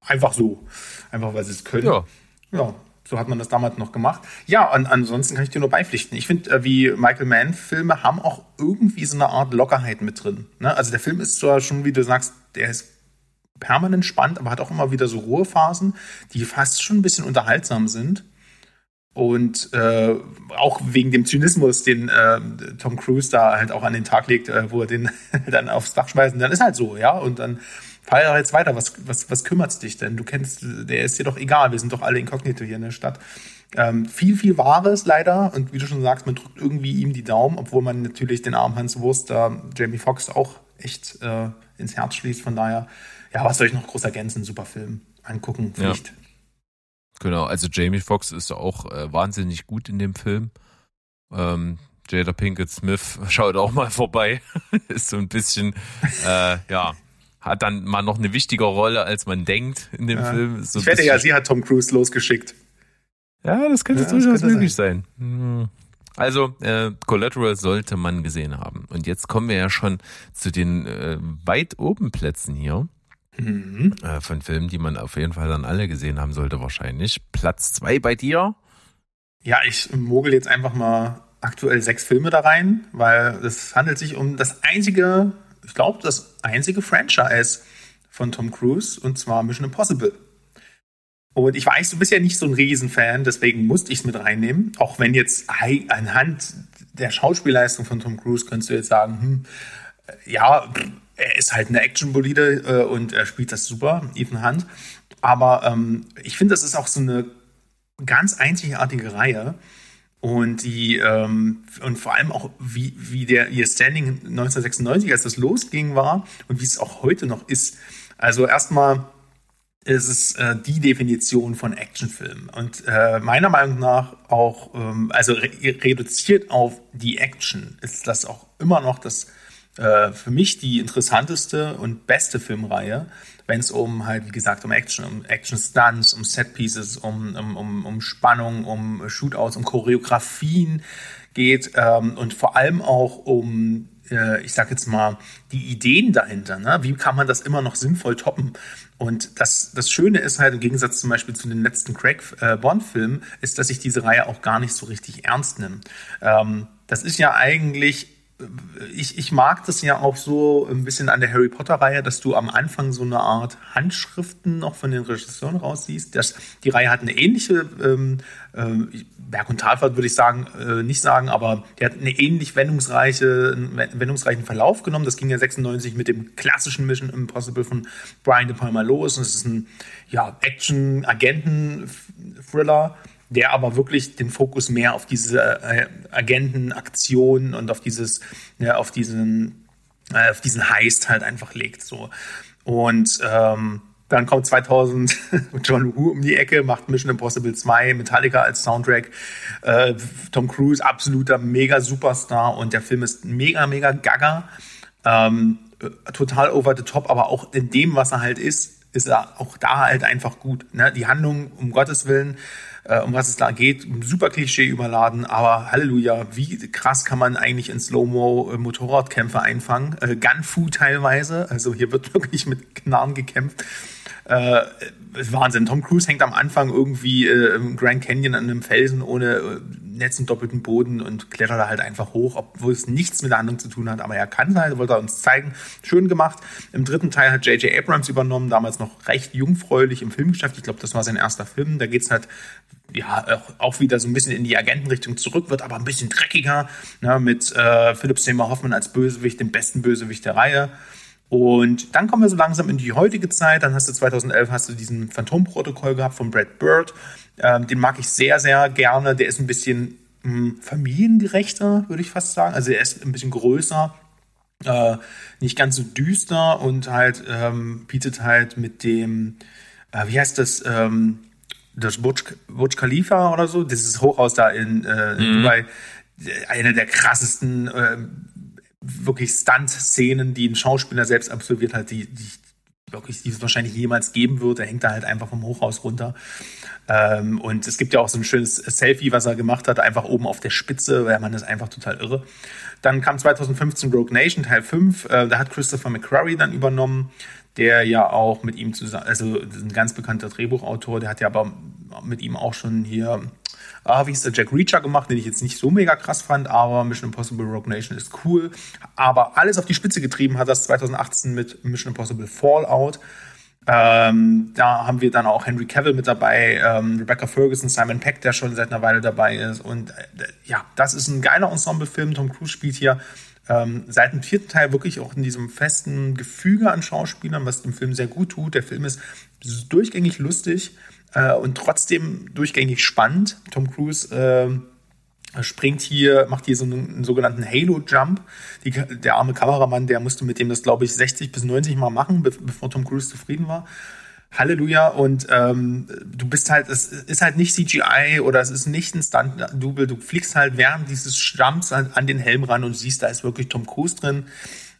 einfach so. Einfach weil sie es können. Ja. ja, so hat man das damals noch gemacht. Ja, und ansonsten kann ich dir nur beipflichten. Ich finde, äh, wie Michael Mann-Filme haben auch irgendwie so eine Art Lockerheit mit drin. Ne? Also der Film ist zwar schon, wie du sagst, der ist permanent spannend, aber hat auch immer wieder so Ruhephasen, die fast schon ein bisschen unterhaltsam sind. Und äh, auch wegen dem Zynismus, den äh, Tom Cruise da halt auch an den Tag legt, äh, wo er den dann aufs Dach schmeißt, dann ist halt so, ja. Und dann feier jetzt weiter, was, was, was kümmert's dich denn? Du kennst, der ist dir doch egal, wir sind doch alle inkognito hier in der Stadt. Ähm, viel, viel Wahres leider. Und wie du schon sagst, man drückt irgendwie ihm die Daumen, obwohl man natürlich den armen Hans Wurst, da Jamie Foxx auch echt äh, ins Herz schließt. Von daher ja, was soll ich noch groß ergänzen? Super Film. Angucken, Pflicht. Ja. Genau, also Jamie Foxx ist auch äh, wahnsinnig gut in dem Film. Ähm, Jada Pinkett Smith schaut auch mal vorbei. ist so ein bisschen, äh, ja, hat dann mal noch eine wichtigere Rolle, als man denkt in dem ja. Film. So ich wette ja, sie hat Tom Cruise losgeschickt. Ja, das könnte ja, durchaus möglich sein. sein. Hm. Also, äh, Collateral sollte man gesehen haben. Und jetzt kommen wir ja schon zu den äh, weit oben Plätzen hier. Mhm. Äh, von Filmen, die man auf jeden Fall dann alle gesehen haben sollte, wahrscheinlich. Platz zwei bei dir? Ja, ich mogel jetzt einfach mal aktuell sechs Filme da rein, weil es handelt sich um das einzige, ich glaube, das einzige Franchise von Tom Cruise und zwar Mission Impossible. Und ich weiß, du bist ja nicht so ein Riesenfan, deswegen musste ich es mit reinnehmen. Auch wenn jetzt anhand der Schauspielleistung von Tom Cruise könntest du jetzt sagen, hm, ja, er ist halt eine Action-Bolide äh, und er spielt das super, Ethan Hunt. Aber ähm, ich finde, das ist auch so eine ganz einzigartige Reihe. Und die, ähm, und vor allem auch, wie, wie der ihr Standing 1996, als das losging, war und wie es auch heute noch ist. Also erstmal ist es äh, die Definition von Actionfilm. Und äh, meiner Meinung nach auch, ähm, also re reduziert auf die Action, ist das auch immer noch das äh, für mich die interessanteste und beste Filmreihe, wenn es um halt, wie gesagt, um Action, um Action-Stunts, um Set-Pieces, um, um, um, um Spannung, um Shootouts, um Choreografien geht ähm, und vor allem auch um äh, ich sag jetzt mal, die Ideen dahinter. Ne? Wie kann man das immer noch sinnvoll toppen? Und das, das Schöne ist halt im Gegensatz zum Beispiel zu den letzten Craig äh, ist, dass sich diese Reihe auch gar nicht so richtig ernst nimmt. Ähm, das ist ja eigentlich ich, ich mag das ja auch so ein bisschen an der Harry Potter-Reihe, dass du am Anfang so eine Art Handschriften noch von den Regisseuren raussiehst. Das, die Reihe hat eine ähnliche, ähm, äh, Berg- und Talfahrt würde ich sagen, äh, nicht sagen, aber die hat eine ähnlich wendungsreiche, wendungsreichen Verlauf genommen. Das ging ja 96 mit dem klassischen Mission Impossible von Brian De Palma los. Und es ist ein ja, Action-Agenten-Thriller der aber wirklich den Fokus mehr auf diese äh, Agentenaktionen und auf dieses, ja, auf diesen, äh, auf diesen Heist halt einfach legt. So. Und ähm, dann kommt 2000 John Woo um die Ecke, macht Mission Impossible 2, Metallica als Soundtrack. Äh, Tom Cruise, absoluter mega Superstar und der Film ist mega, mega gaga. Ähm, total over the top, aber auch in dem, was er halt ist, ist er auch da halt einfach gut. Ne? Die Handlung, um Gottes Willen, äh, um was es da geht. Super Klischee überladen, aber Halleluja, wie krass kann man eigentlich in Slow-Mo äh, Motorradkämpfe einfangen? Äh, Gunfu teilweise, also hier wird wirklich mit Knarren gekämpft. Äh, Wahnsinn. Tom Cruise hängt am Anfang irgendwie äh, im Grand Canyon an einem Felsen ohne äh, Netz und doppelten Boden und klettert da halt einfach hoch, obwohl es nichts mit der Handlung zu tun hat. Aber er kann es halt, wollte er uns zeigen. Schön gemacht. Im dritten Teil hat J.J. Abrams übernommen, damals noch recht jungfräulich im Filmgeschäft. Ich glaube, das war sein erster Film. Da geht es halt ja auch wieder so ein bisschen in die Agentenrichtung zurück, wird aber ein bisschen dreckiger, ne, mit äh, Philip Seymour Hoffman als Bösewicht, dem besten Bösewicht der Reihe. Und dann kommen wir so langsam in die heutige Zeit. Dann hast du 2011 hast du diesen Phantom-Protokoll gehabt von Brad Bird. Ähm, den mag ich sehr, sehr gerne. Der ist ein bisschen mh, hm, familiengerechter, würde ich fast sagen. Also er ist ein bisschen größer, äh, nicht ganz so düster und halt ähm, bietet halt mit dem, äh, wie heißt das, ähm, das Burj, Burj Khalifa oder so, dieses Hochhaus da in, äh, in mhm. Dubai, eine der krassesten äh, wirklich Stunt-Szenen, die ein Schauspieler selbst absolviert hat, die, die wirklich, die es wahrscheinlich jemals geben wird. Er hängt da halt einfach vom Hochhaus runter. Ähm, und es gibt ja auch so ein schönes Selfie, was er gemacht hat, einfach oben auf der Spitze, weil man ist einfach total irre. Dann kam 2015 Rogue Nation Teil 5, äh, da hat Christopher McQuarrie dann übernommen, der ja auch mit ihm zusammen, also ein ganz bekannter Drehbuchautor, der hat ja aber mit ihm auch schon hier ah, wie ist der Jack Reacher gemacht, den ich jetzt nicht so mega krass fand, aber Mission Impossible Rogue Nation ist cool. Aber alles auf die Spitze getrieben hat das 2018 mit Mission Impossible Fallout. Ähm, da haben wir dann auch Henry Cavill mit dabei, ähm, Rebecca Ferguson, Simon Peck, der schon seit einer Weile dabei ist. Und äh, ja, das ist ein geiler Ensemblefilm. Tom Cruise spielt hier ähm, seit dem vierten Teil wirklich auch in diesem festen Gefüge an Schauspielern, was dem Film sehr gut tut. Der Film ist durchgängig lustig äh, und trotzdem durchgängig spannend. Tom Cruise äh, springt hier, macht hier so einen, einen sogenannten Halo-Jump. Der arme Kameramann, der musste mit dem das, glaube ich, 60 bis 90 Mal machen, be bevor Tom Cruise zufrieden war. Halleluja. Und ähm, du bist halt, es ist halt nicht CGI oder es ist nicht ein Stunt-Double. Du fliegst halt während dieses Jumps an den Helm ran und siehst, da ist wirklich Tom Cruise drin.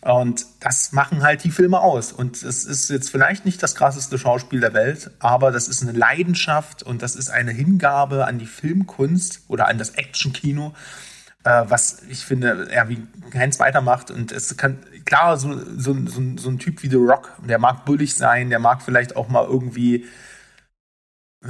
Und das machen halt die Filme aus. Und es ist jetzt vielleicht nicht das krasseste Schauspiel der Welt, aber das ist eine Leidenschaft und das ist eine Hingabe an die Filmkunst oder an das Actionkino, äh, was ich finde, er wie kein zweiter macht. Und es kann, klar, so, so, so, so ein Typ wie The Rock, der mag bullig sein, der mag vielleicht auch mal irgendwie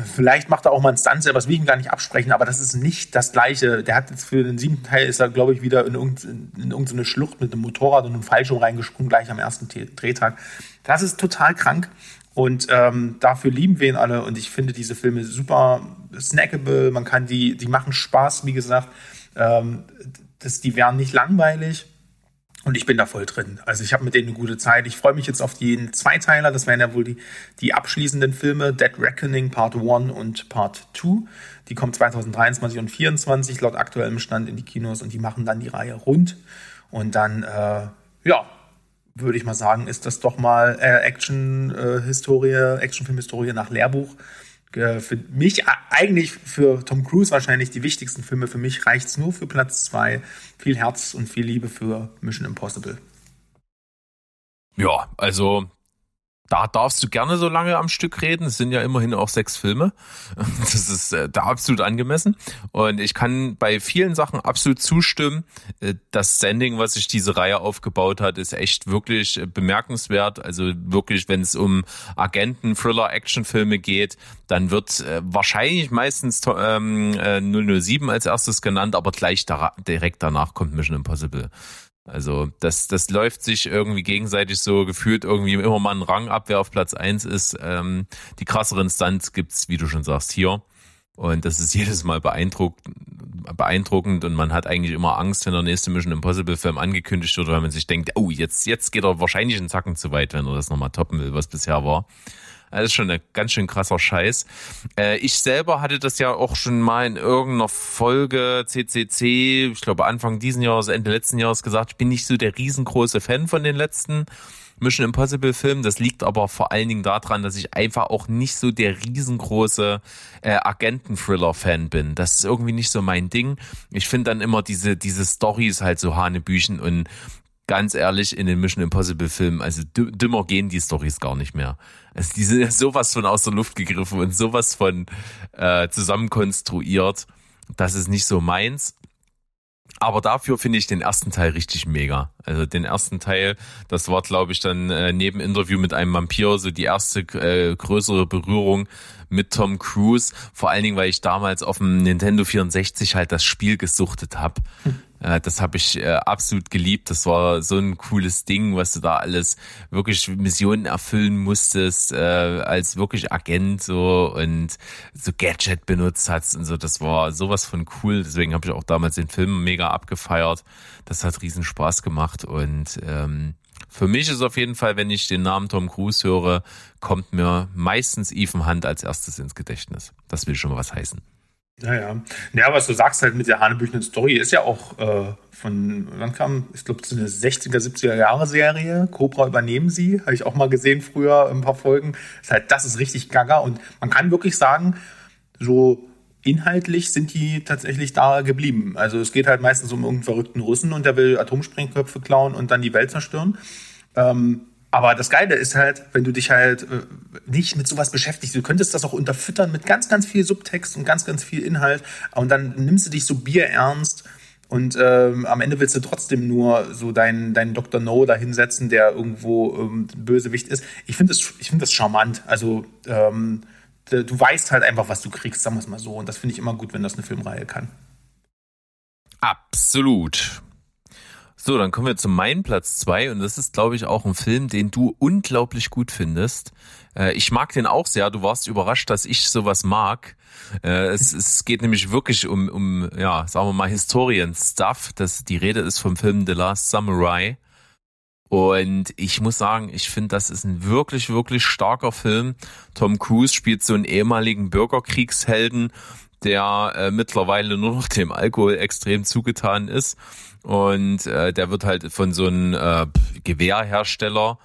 Vielleicht macht er auch mal einen Stunt selber, das will ich ihm gar nicht absprechen, aber das ist nicht das Gleiche. Der hat jetzt für den siebten Teil, ist er, glaube ich, wieder in, irgendeine, in irgendeine Schlucht mit einem Motorrad und einem Fallschirm reingesprungen, gleich am ersten Drehtag. Das ist total krank und ähm, dafür lieben wir ihn alle und ich finde diese Filme super snackable, man kann die, die machen Spaß, wie gesagt. Ähm, das, die wären nicht langweilig und ich bin da voll drin. Also ich habe mit denen eine gute Zeit. Ich freue mich jetzt auf die Zweiteiler. Das wären ja wohl die, die abschließenden Filme. Dead Reckoning Part 1 und Part 2. Die kommen 2023 und 2024 laut aktuellem Stand in die Kinos und die machen dann die Reihe rund. Und dann, äh, ja, würde ich mal sagen, ist das doch mal äh, Action-Historie, äh, Actionfilm-Historie nach Lehrbuch. Äh, für mich, äh, eigentlich für Tom Cruise wahrscheinlich die wichtigsten Filme. Für mich reicht es nur für Platz zwei. Viel Herz und viel Liebe für Mission Impossible. Ja, also da darfst du gerne so lange am Stück reden. Es sind ja immerhin auch sechs Filme. Das ist äh, da absolut angemessen. Und ich kann bei vielen Sachen absolut zustimmen. Äh, das Standing, was sich diese Reihe aufgebaut hat, ist echt wirklich äh, bemerkenswert. Also wirklich, wenn es um Agenten, Thriller, Actionfilme geht, dann wird äh, wahrscheinlich meistens ähm, äh, 007 als erstes genannt, aber gleich da, direkt danach kommt Mission Impossible. Also das, das läuft sich irgendwie gegenseitig so gefühlt irgendwie immer mal ein Rang ab, wer auf Platz eins ist. Ähm, die krasseren Stunts gibt's, wie du schon sagst, hier. Und das ist jedes Mal beeindruckend, beeindruckend und man hat eigentlich immer Angst, wenn der nächste Mission Impossible Film angekündigt wird, weil man sich denkt, oh, jetzt, jetzt geht er wahrscheinlich einen Zacken zu weit, wenn er das nochmal toppen will, was bisher war. Das ist schon ein ganz schön krasser Scheiß. Äh, ich selber hatte das ja auch schon mal in irgendeiner Folge CCC, ich glaube Anfang diesen Jahres, Ende letzten Jahres gesagt, ich bin nicht so der riesengroße Fan von den letzten Mission Impossible Filmen. Das liegt aber vor allen Dingen daran, dass ich einfach auch nicht so der riesengroße äh, Agenten-Thriller-Fan bin. Das ist irgendwie nicht so mein Ding. Ich finde dann immer diese, diese Stories halt so Hanebüchen und ganz ehrlich, in den Mission Impossible Filmen, also dümmer gehen die Stories gar nicht mehr. Also die sind ja sowas von aus der Luft gegriffen und sowas von äh, zusammenkonstruiert. Das ist nicht so meins. Aber dafür finde ich den ersten Teil richtig mega. Also den ersten Teil, das war, glaube ich, dann äh, neben Interview mit einem Vampir so die erste äh, größere Berührung mit Tom Cruise. Vor allen Dingen, weil ich damals auf dem Nintendo 64 halt das Spiel gesuchtet habe. Hm. Äh, das habe ich äh, absolut geliebt. Das war so ein cooles Ding, was du da alles wirklich Missionen erfüllen musstest, äh, als wirklich Agent so und so Gadget benutzt hast und so. Das war sowas von cool. Deswegen habe ich auch damals den Film mega abgefeiert. Das hat riesen Spaß gemacht und ähm, für mich ist auf jeden Fall, wenn ich den Namen Tom Cruise höre, kommt mir meistens Ethan Hunt als erstes ins Gedächtnis. Das will schon mal was heißen. Ja, ja. Was du sagst halt mit der Hanebüchenen Story ist ja auch äh, von, wann kam, ich glaube, eine 60er, 70er Jahre Serie. Cobra übernehmen sie, habe ich auch mal gesehen früher ein paar Folgen. Ist halt, das ist richtig gaga und man kann wirklich sagen, so inhaltlich sind die tatsächlich da geblieben. Also es geht halt meistens um irgendeinen verrückten Russen und der will Atomsprengköpfe klauen und dann die Welt zerstören. Ähm, aber das Geile ist halt, wenn du dich halt äh, nicht mit sowas beschäftigst, du könntest das auch unterfüttern mit ganz, ganz viel Subtext und ganz, ganz viel Inhalt. Und dann nimmst du dich so bierernst und ähm, am Ende willst du trotzdem nur so deinen, deinen Dr. No da hinsetzen, der irgendwo ähm, Bösewicht ist. Ich finde das, find das charmant. Also ähm, du weißt halt einfach, was du kriegst, sagen wir es mal so. Und das finde ich immer gut, wenn das eine Filmreihe kann. Absolut. So, dann kommen wir zu meinem Platz zwei und das ist, glaube ich, auch ein Film, den du unglaublich gut findest. Äh, ich mag den auch sehr. Du warst überrascht, dass ich sowas mag. Äh, es, es geht nämlich wirklich um, um, ja, sagen wir mal, Historien-Stuff. Das, die Rede ist vom Film The Last Samurai. Und ich muss sagen, ich finde, das ist ein wirklich, wirklich starker Film. Tom Cruise spielt so einen ehemaligen Bürgerkriegshelden, der äh, mittlerweile nur noch dem Alkohol extrem zugetan ist und äh, der wird halt von so einem äh, Gewehrhersteller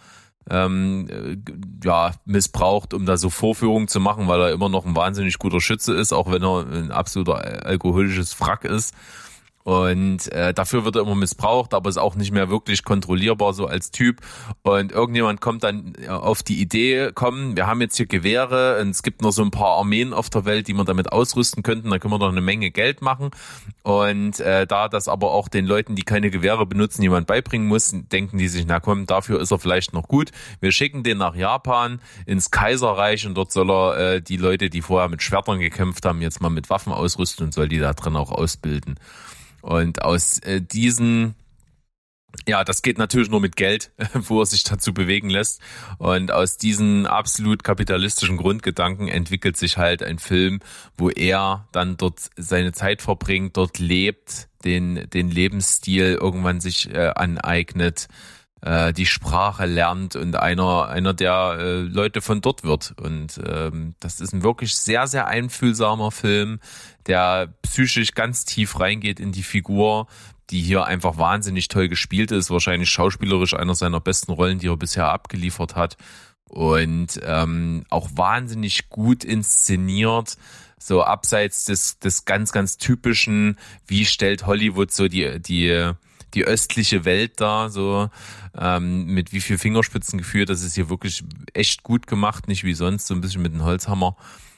ähm, äh, ja, missbraucht, um da so Vorführungen zu machen, weil er immer noch ein wahnsinnig guter Schütze ist, auch wenn er ein absoluter alkoholisches Frack ist. Und äh, dafür wird er immer missbraucht, aber ist auch nicht mehr wirklich kontrollierbar so als Typ. Und irgendjemand kommt dann äh, auf die Idee, komm, wir haben jetzt hier Gewehre und es gibt noch so ein paar Armeen auf der Welt, die wir damit ausrüsten könnten, da können wir doch eine Menge Geld machen. Und äh, da das aber auch den Leuten, die keine Gewehre benutzen, jemand beibringen muss, denken die sich, na komm, dafür ist er vielleicht noch gut. Wir schicken den nach Japan ins Kaiserreich und dort soll er äh, die Leute, die vorher mit Schwertern gekämpft haben, jetzt mal mit Waffen ausrüsten und soll die da drin auch ausbilden. Und aus äh, diesen ja, das geht natürlich nur mit Geld, wo er sich dazu bewegen lässt. Und aus diesen absolut kapitalistischen Grundgedanken entwickelt sich halt ein Film, wo er dann dort seine Zeit verbringt, dort lebt, den, den Lebensstil irgendwann sich äh, aneignet, äh, die Sprache lernt und einer, einer der äh, Leute von dort wird. Und ähm, das ist ein wirklich sehr, sehr einfühlsamer Film, der psychisch ganz tief reingeht in die Figur, die hier einfach wahnsinnig toll gespielt ist, wahrscheinlich schauspielerisch einer seiner besten Rollen, die er bisher abgeliefert hat. Und ähm, auch wahnsinnig gut inszeniert, so abseits des des ganz ganz typischen, wie stellt Hollywood so die die die östliche Welt da, so ähm, mit wie viel Fingerspitzen geführt. Das ist hier wirklich echt gut gemacht, nicht wie sonst, so ein bisschen mit dem Holzhammer.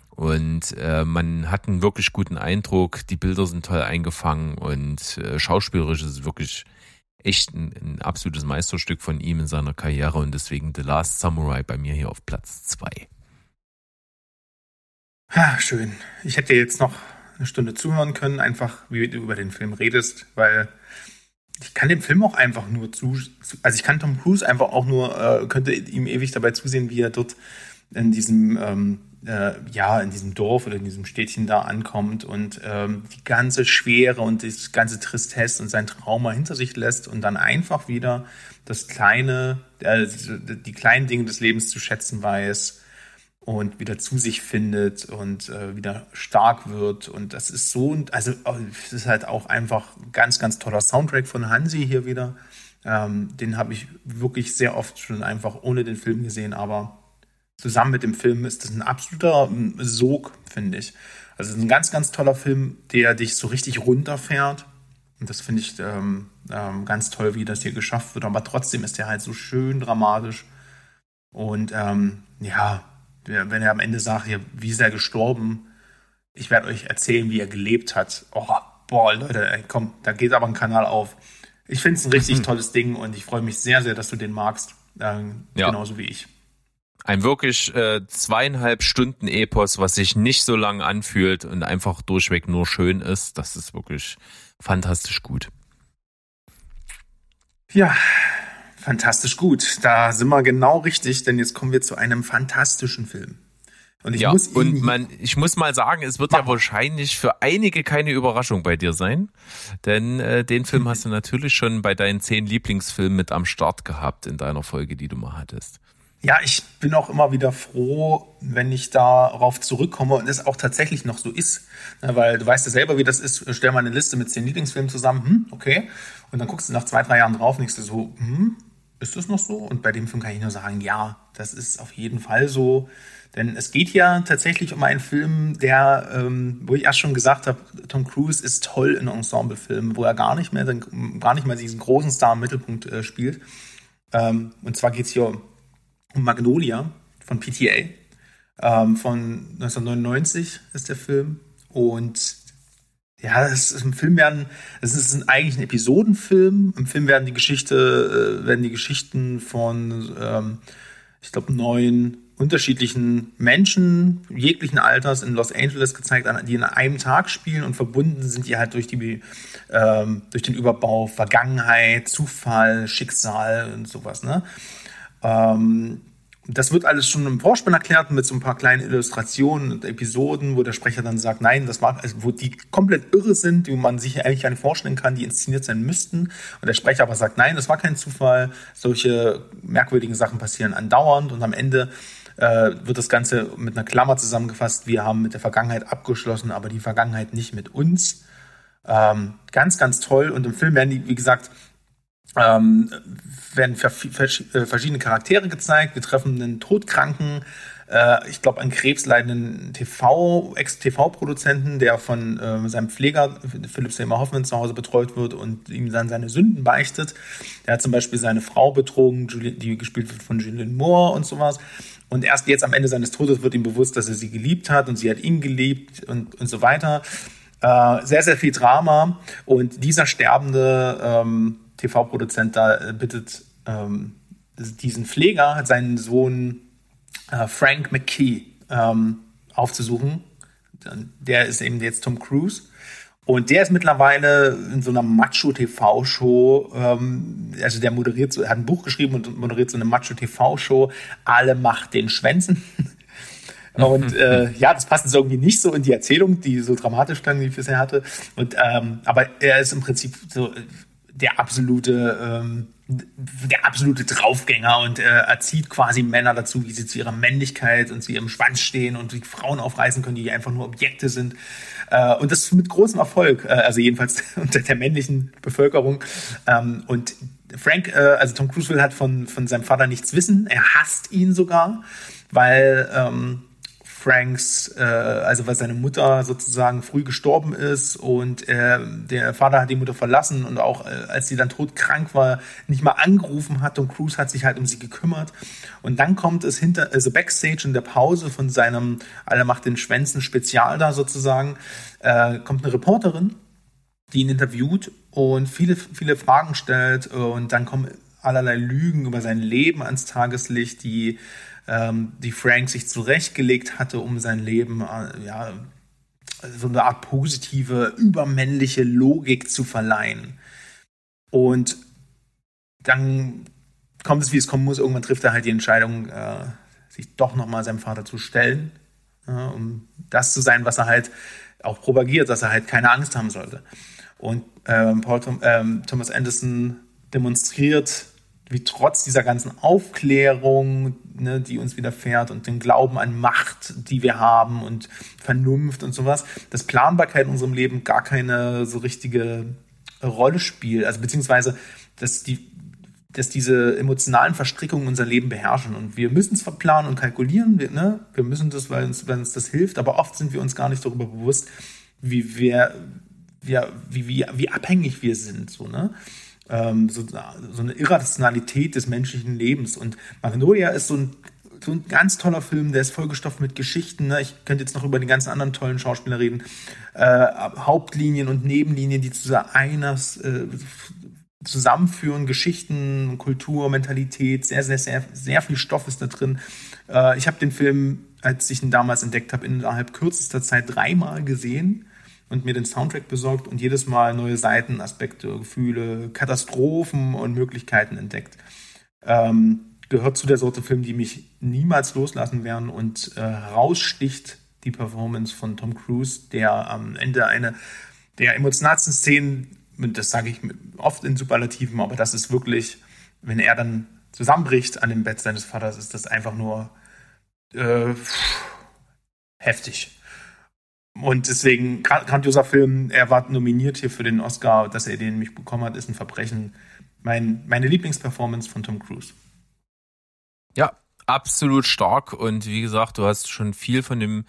Und äh, man hat einen wirklich guten Eindruck, die Bilder sind toll eingefangen und äh, schauspielerisch ist es wirklich echt ein, ein absolutes Meisterstück von ihm in seiner Karriere und deswegen The Last Samurai bei mir hier auf Platz zwei. Ah, schön. Ich hätte jetzt noch eine Stunde zuhören können, einfach wie du über den Film redest, weil ich kann dem Film auch einfach nur zu, also ich kann Tom Cruise einfach auch nur, äh, könnte ihm ewig dabei zusehen, wie er dort in diesem, ähm, äh, ja, in diesem Dorf oder in diesem Städtchen da ankommt und ähm, die ganze Schwere und das ganze Tristesse und sein Trauma hinter sich lässt und dann einfach wieder das kleine, äh, die kleinen Dinge des Lebens zu schätzen weiß und wieder zu sich findet und äh, wieder stark wird. Und das ist so, also oh, es ist halt auch einfach ganz, ganz toller Soundtrack von Hansi hier wieder. Ähm, den habe ich wirklich sehr oft schon einfach ohne den Film gesehen, aber zusammen mit dem Film ist das ein absoluter ähm, Sog, finde ich. Also es ist ein ganz, ganz toller Film, der dich so richtig runterfährt. Und das finde ich ähm, ähm, ganz toll, wie das hier geschafft wird. Aber trotzdem ist der halt so schön dramatisch. Und ähm, ja, wenn er am Ende sagt, wie ist er gestorben? Ich werde euch erzählen, wie er gelebt hat. Oh, boah, Leute, ey, komm, da geht aber ein Kanal auf. Ich finde es ein richtig tolles Ding und ich freue mich sehr, sehr, dass du den magst. Äh, ja. Genauso wie ich. Ein wirklich äh, zweieinhalb Stunden Epos, was sich nicht so lang anfühlt und einfach durchweg nur schön ist. Das ist wirklich fantastisch gut. Ja, Fantastisch gut. Da sind wir genau richtig, denn jetzt kommen wir zu einem fantastischen Film. Und ich ja, muss und man, ich muss mal sagen, es wird ja wahrscheinlich für einige keine Überraschung bei dir sein, denn äh, den Film hast du natürlich schon bei deinen zehn Lieblingsfilmen mit am Start gehabt in deiner Folge, die du mal hattest. Ja, ich bin auch immer wieder froh, wenn ich darauf zurückkomme und es auch tatsächlich noch so ist. weil du weißt ja selber, wie das ist. Stell mal eine Liste mit zehn Lieblingsfilmen zusammen. Hm, okay. Und dann guckst du nach zwei, drei Jahren drauf und denkst du so, hm, ist das noch so? Und bei dem Film kann ich nur sagen, ja, das ist auf jeden Fall so. Denn es geht ja tatsächlich um einen Film, der, ähm, wo ich erst schon gesagt habe, Tom Cruise ist toll in Ensemblefilmen, wo er gar nicht mehr, gar nicht mehr diesen großen Star im Mittelpunkt äh, spielt. Ähm, und zwar geht es hier um Magnolia von PTA. Ähm, von 1999 ist der Film. Und ja, es ist im Film werden, es ist eigentlich ein Episodenfilm. Im Film werden die Geschichte, äh, werden die Geschichten von, ähm, ich glaube, neun unterschiedlichen Menschen jeglichen Alters in Los Angeles gezeigt, die in einem Tag spielen und verbunden sind die halt durch die ähm, durch den Überbau Vergangenheit, Zufall, Schicksal und sowas. Ne? Ähm, das wird alles schon im Vorspann erklärt mit so ein paar kleinen Illustrationen und Episoden, wo der Sprecher dann sagt, nein, das war, also wo die komplett irre sind, die man sich eigentlich gar nicht vorstellen kann, die inszeniert sein müssten. Und der Sprecher aber sagt, nein, das war kein Zufall. Solche merkwürdigen Sachen passieren andauernd und am Ende äh, wird das Ganze mit einer Klammer zusammengefasst. Wir haben mit der Vergangenheit abgeschlossen, aber die Vergangenheit nicht mit uns. Ähm, ganz, ganz toll. Und im Film werden die, wie gesagt, ähm, werden äh, verschiedene Charaktere gezeigt. Wir treffen einen Todkranken, äh, ich glaube, einen krebsleidenden TV, Ex-TV-Produzenten, der von äh, seinem Pfleger Philipp Seymour Hoffman zu Hause betreut wird und ihm dann seine Sünden beichtet. Er hat zum Beispiel seine Frau betrogen, die gespielt wird von Julianne Moore und sowas. Und erst jetzt am Ende seines Todes wird ihm bewusst, dass er sie geliebt hat und sie hat ihn geliebt und, und so weiter. Äh, sehr, sehr viel Drama. Und dieser sterbende ähm, TV-Produzent da äh, bittet ähm, diesen Pfleger, seinen Sohn äh, Frank McKee ähm, aufzusuchen. Der ist eben jetzt Tom Cruise. Und der ist mittlerweile in so einer Macho-TV-Show, ähm, also der moderiert, so, hat ein Buch geschrieben und moderiert so eine Macho-TV-Show, alle macht den Schwänzen. Und äh, ja, das passt jetzt irgendwie nicht so in die Erzählung, die so dramatisch klang, die ich bisher hatte. Und ähm, aber er ist im Prinzip so der absolute, ähm, der absolute Draufgänger und äh, erzieht quasi Männer dazu, wie sie zu ihrer Männlichkeit und zu ihrem Schwanz stehen und wie Frauen aufreißen können, die einfach nur Objekte sind. Äh, und das mit großem Erfolg, äh, also jedenfalls unter der männlichen Bevölkerung. Ähm, und Frank, äh, also Tom Cruise will halt von, von seinem Vater nichts wissen. Er hasst ihn sogar, weil ähm, Franks, äh, also weil seine Mutter sozusagen früh gestorben ist und äh, der Vater hat die Mutter verlassen und auch äh, als sie dann todkrank war, nicht mal angerufen hat und Cruise hat sich halt um sie gekümmert. Und dann kommt es hinter, also Backstage in der Pause von seinem Alle macht den Schwänzen Spezial da sozusagen, äh, kommt eine Reporterin, die ihn interviewt und viele, viele Fragen stellt und dann kommen allerlei Lügen über sein Leben ans Tageslicht, die ähm, die Frank sich zurechtgelegt hatte, um sein Leben äh, ja, so eine Art positive, übermännliche Logik zu verleihen. Und dann kommt es, wie es kommen muss. Irgendwann trifft er halt die Entscheidung, äh, sich doch nochmal seinem Vater zu stellen, äh, um das zu sein, was er halt auch propagiert, dass er halt keine Angst haben sollte. Und ähm, Paul Tom, ähm, Thomas Anderson demonstriert wie trotz dieser ganzen Aufklärung, ne, die uns widerfährt und den Glauben an Macht, die wir haben und Vernunft und sowas, dass Planbarkeit in unserem Leben gar keine so richtige Rolle spielt. Also beziehungsweise, dass die dass diese emotionalen Verstrickungen unser Leben beherrschen. Und wir müssen es verplanen und kalkulieren. Wir, ne? wir müssen das, weil uns, weil uns das hilft. Aber oft sind wir uns gar nicht darüber bewusst, wie wir, wie, wie, wie, abhängig wir sind. So, ne? Ähm, so, so eine Irrationalität des menschlichen Lebens. Und Magnolia ist so ein so ein ganz toller Film, der ist vollgestopft mit Geschichten. Ne? Ich könnte jetzt noch über die ganzen anderen tollen Schauspieler reden. Äh, Hauptlinien und Nebenlinien, die zu einer äh, zusammenführen, Geschichten, Kultur, Mentalität, sehr, sehr, sehr, sehr viel Stoff ist da drin. Äh, ich habe den Film, als ich ihn damals entdeckt habe, innerhalb kürzester Zeit dreimal gesehen und mir den Soundtrack besorgt und jedes Mal neue Seiten, Aspekte, Gefühle, Katastrophen und Möglichkeiten entdeckt. Ähm, gehört zu der Sorte Film, die mich niemals loslassen werden und äh, heraussticht die Performance von Tom Cruise, der am Ende eine der emotionalsten Szenen, das sage ich oft in Superlativen, aber das ist wirklich, wenn er dann zusammenbricht an dem Bett seines Vaters, ist das einfach nur äh, heftig. Und deswegen, grandioser Film, er war nominiert hier für den Oscar, dass er den mich bekommen hat, ist ein Verbrechen. Mein, meine Lieblingsperformance von Tom Cruise. Ja, absolut stark und wie gesagt, du hast schon viel von dem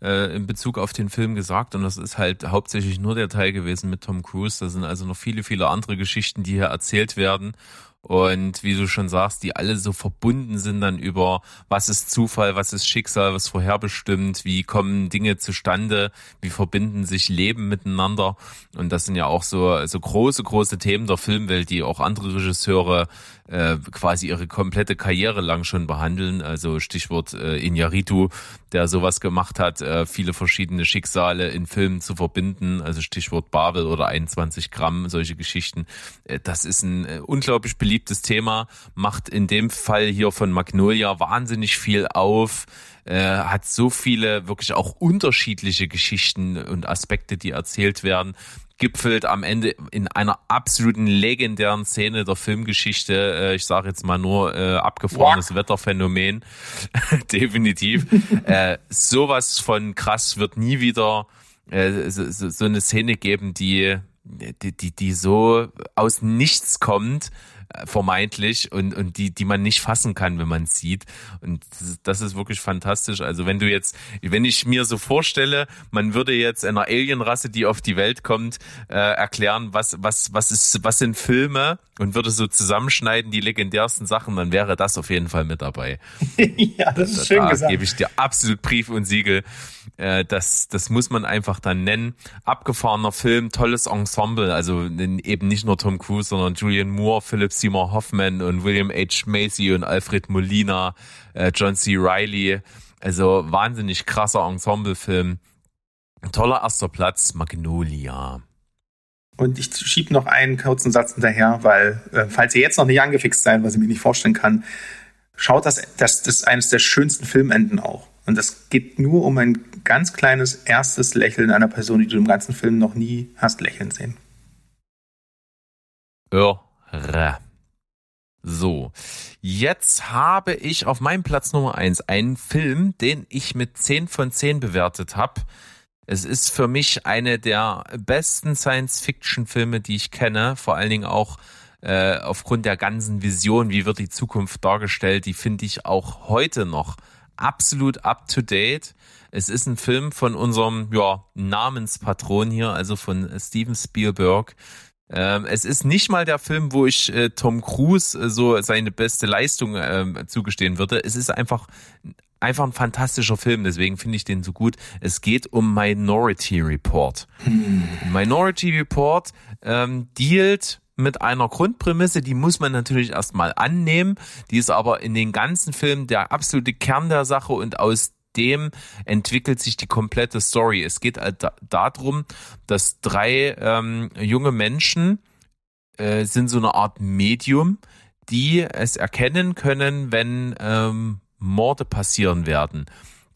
äh, in Bezug auf den Film gesagt und das ist halt hauptsächlich nur der Teil gewesen mit Tom Cruise. Da sind also noch viele, viele andere Geschichten, die hier erzählt werden und wie du schon sagst, die alle so verbunden sind dann über, was ist Zufall, was ist Schicksal, was vorherbestimmt, wie kommen Dinge zustande, wie verbinden sich Leben miteinander. Und das sind ja auch so, so große, große Themen der Filmwelt, die auch andere Regisseure äh, quasi ihre komplette Karriere lang schon behandeln. Also Stichwort äh, Inyaritu, der sowas gemacht hat, äh, viele verschiedene Schicksale in Filmen zu verbinden. Also Stichwort Babel oder 21 Gramm, solche Geschichten. Äh, das ist ein äh, unglaublich beliebtes Thema, macht in dem Fall hier von Magnolia wahnsinnig viel auf äh, hat so viele wirklich auch unterschiedliche Geschichten und Aspekte, die erzählt werden gipfelt am Ende in einer absoluten legendären Szene der Filmgeschichte. Äh, ich sage jetzt mal nur äh, abgefahrenes ja. Wetterphänomen. Definitiv. äh, sowas von krass wird nie wieder äh, so, so eine Szene geben, die, die, die, die so aus nichts kommt vermeintlich und, und die, die man nicht fassen kann, wenn man sieht. Und das ist wirklich fantastisch. Also wenn du jetzt, wenn ich mir so vorstelle, man würde jetzt einer Alienrasse, die auf die Welt kommt, äh, erklären, was, was, was ist, was sind Filme und würde so zusammenschneiden, die legendärsten Sachen, dann wäre das auf jeden Fall mit dabei. ja, das ist da, schön da gesagt. gebe ich dir absolut Brief und Siegel. Äh, das, das muss man einfach dann nennen. Abgefahrener Film, tolles Ensemble, also eben nicht nur Tom Cruise, sondern Julian Moore, Philip Seymour Hoffman und William H. Macy und Alfred Molina, äh, John C. Riley. Also wahnsinnig krasser Ensemblefilm. Toller erster Platz, Magnolia. Und ich schiebe noch einen kurzen Satz hinterher, weil, äh, falls ihr jetzt noch nicht angefixt seid, was ich mir nicht vorstellen kann, schaut das, das, das ist eines der schönsten Filmenden auch. Und das geht nur um ein ganz kleines erstes Lächeln einer Person, die du im ganzen Film noch nie hast lächeln sehen. Irre. So, jetzt habe ich auf meinem Platz Nummer eins einen Film, den ich mit 10 von 10 bewertet habe. Es ist für mich eine der besten Science-Fiction-Filme, die ich kenne, vor allen Dingen auch äh, aufgrund der ganzen Vision, wie wird die Zukunft dargestellt, die finde ich auch heute noch absolut up to date. Es ist ein Film von unserem ja, Namenspatron hier, also von Steven Spielberg. Ähm, es ist nicht mal der Film, wo ich äh, Tom Cruise äh, so seine beste Leistung äh, zugestehen würde. Es ist einfach einfach ein fantastischer Film, deswegen finde ich den so gut. Es geht um Minority Report. Hm. Minority Report ähm, dealt mit einer Grundprämisse, die muss man natürlich erstmal annehmen. Die ist aber in den ganzen Filmen der absolute Kern der Sache und aus dem entwickelt sich die komplette Story. Es geht halt darum, dass drei ähm, junge Menschen äh, sind so eine Art Medium, die es erkennen können, wenn ähm, Morde passieren werden.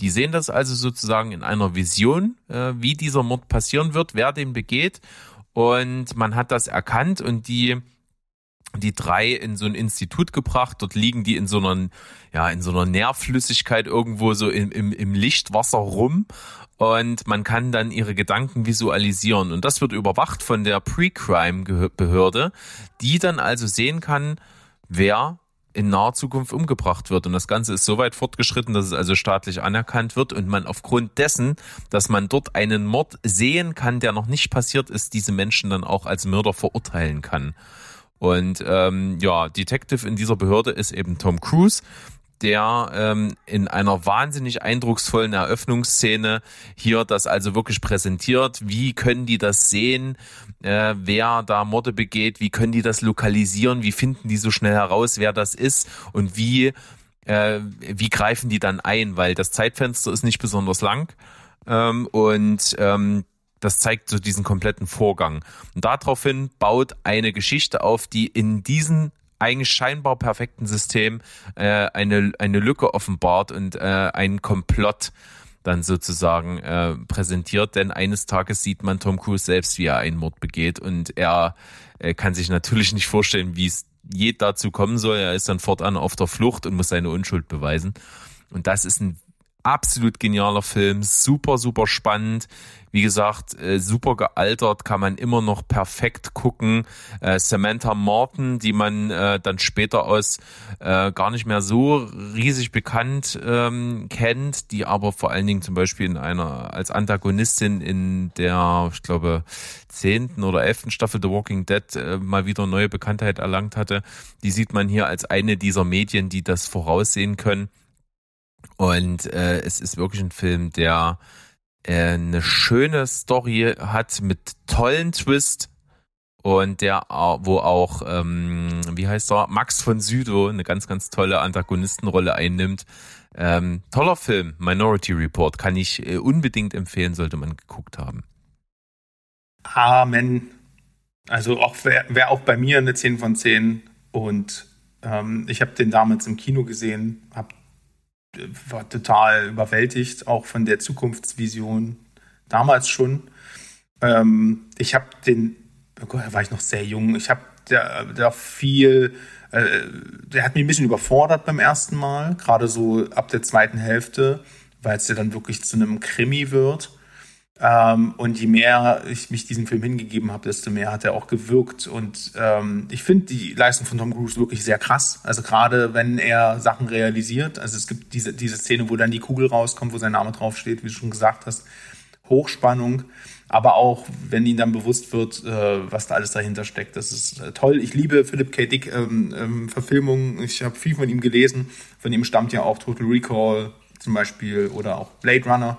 Die sehen das also sozusagen in einer Vision, äh, wie dieser Mord passieren wird, wer den begeht. Und man hat das erkannt und die die drei in so ein Institut gebracht. Dort liegen die in so einer, ja, in so einer Nährflüssigkeit irgendwo so im, im, im Lichtwasser rum. Und man kann dann ihre Gedanken visualisieren. Und das wird überwacht von der Pre-Crime-Behörde, die dann also sehen kann, wer in naher Zukunft umgebracht wird. Und das Ganze ist so weit fortgeschritten, dass es also staatlich anerkannt wird und man aufgrund dessen, dass man dort einen Mord sehen kann, der noch nicht passiert ist, diese Menschen dann auch als Mörder verurteilen kann. Und ähm, ja, Detective in dieser Behörde ist eben Tom Cruise der ähm, in einer wahnsinnig eindrucksvollen Eröffnungsszene hier das also wirklich präsentiert. Wie können die das sehen, äh, wer da Morde begeht? Wie können die das lokalisieren? Wie finden die so schnell heraus, wer das ist? Und wie, äh, wie greifen die dann ein? Weil das Zeitfenster ist nicht besonders lang. Ähm, und ähm, das zeigt so diesen kompletten Vorgang. Und daraufhin baut eine Geschichte auf, die in diesen eigentlich scheinbar perfekten System äh, eine, eine Lücke offenbart und äh, einen Komplott dann sozusagen äh, präsentiert, denn eines Tages sieht man Tom Cruise selbst, wie er einen Mord begeht und er äh, kann sich natürlich nicht vorstellen, wie es je dazu kommen soll. Er ist dann fortan auf der Flucht und muss seine Unschuld beweisen. Und das ist ein absolut genialer Film, super, super spannend. Wie gesagt, äh, super gealtert, kann man immer noch perfekt gucken. Äh, Samantha Morton, die man äh, dann später aus äh, gar nicht mehr so riesig bekannt ähm, kennt, die aber vor allen Dingen zum Beispiel in einer als Antagonistin in der, ich glaube, zehnten oder elften Staffel The Walking Dead äh, mal wieder neue Bekanntheit erlangt hatte. Die sieht man hier als eine dieser Medien, die das voraussehen können. Und äh, es ist wirklich ein Film, der äh, eine schöne Story hat mit tollen Twist und der, wo auch, ähm, wie heißt er, Max von Südow eine ganz, ganz tolle Antagonistenrolle einnimmt. Ähm, toller Film, Minority Report, kann ich äh, unbedingt empfehlen, sollte man geguckt haben. Amen. Also auch wäre wär auch bei mir eine 10 von 10 und ähm, ich habe den damals im Kino gesehen, habe war total überwältigt, auch von der Zukunftsvision damals schon. Ähm, ich habe den, oh Gott, da war ich noch sehr jung, ich habe da, da viel, äh, der hat mich ein bisschen überfordert beim ersten Mal, gerade so ab der zweiten Hälfte, weil es ja dann wirklich zu einem Krimi wird. Ähm, und je mehr ich mich diesem Film hingegeben habe, desto mehr hat er auch gewirkt. Und ähm, ich finde die Leistung von Tom Cruise wirklich sehr krass. Also gerade wenn er Sachen realisiert. Also es gibt diese, diese Szene, wo dann die Kugel rauskommt, wo sein Name draufsteht, wie du schon gesagt hast. Hochspannung. Aber auch, wenn ihnen dann bewusst wird, äh, was da alles dahinter steckt. Das ist äh, toll. Ich liebe Philip K. Dick ähm, ähm, Verfilmungen. Ich habe viel von ihm gelesen. Von ihm stammt ja auch Total Recall zum Beispiel oder auch Blade Runner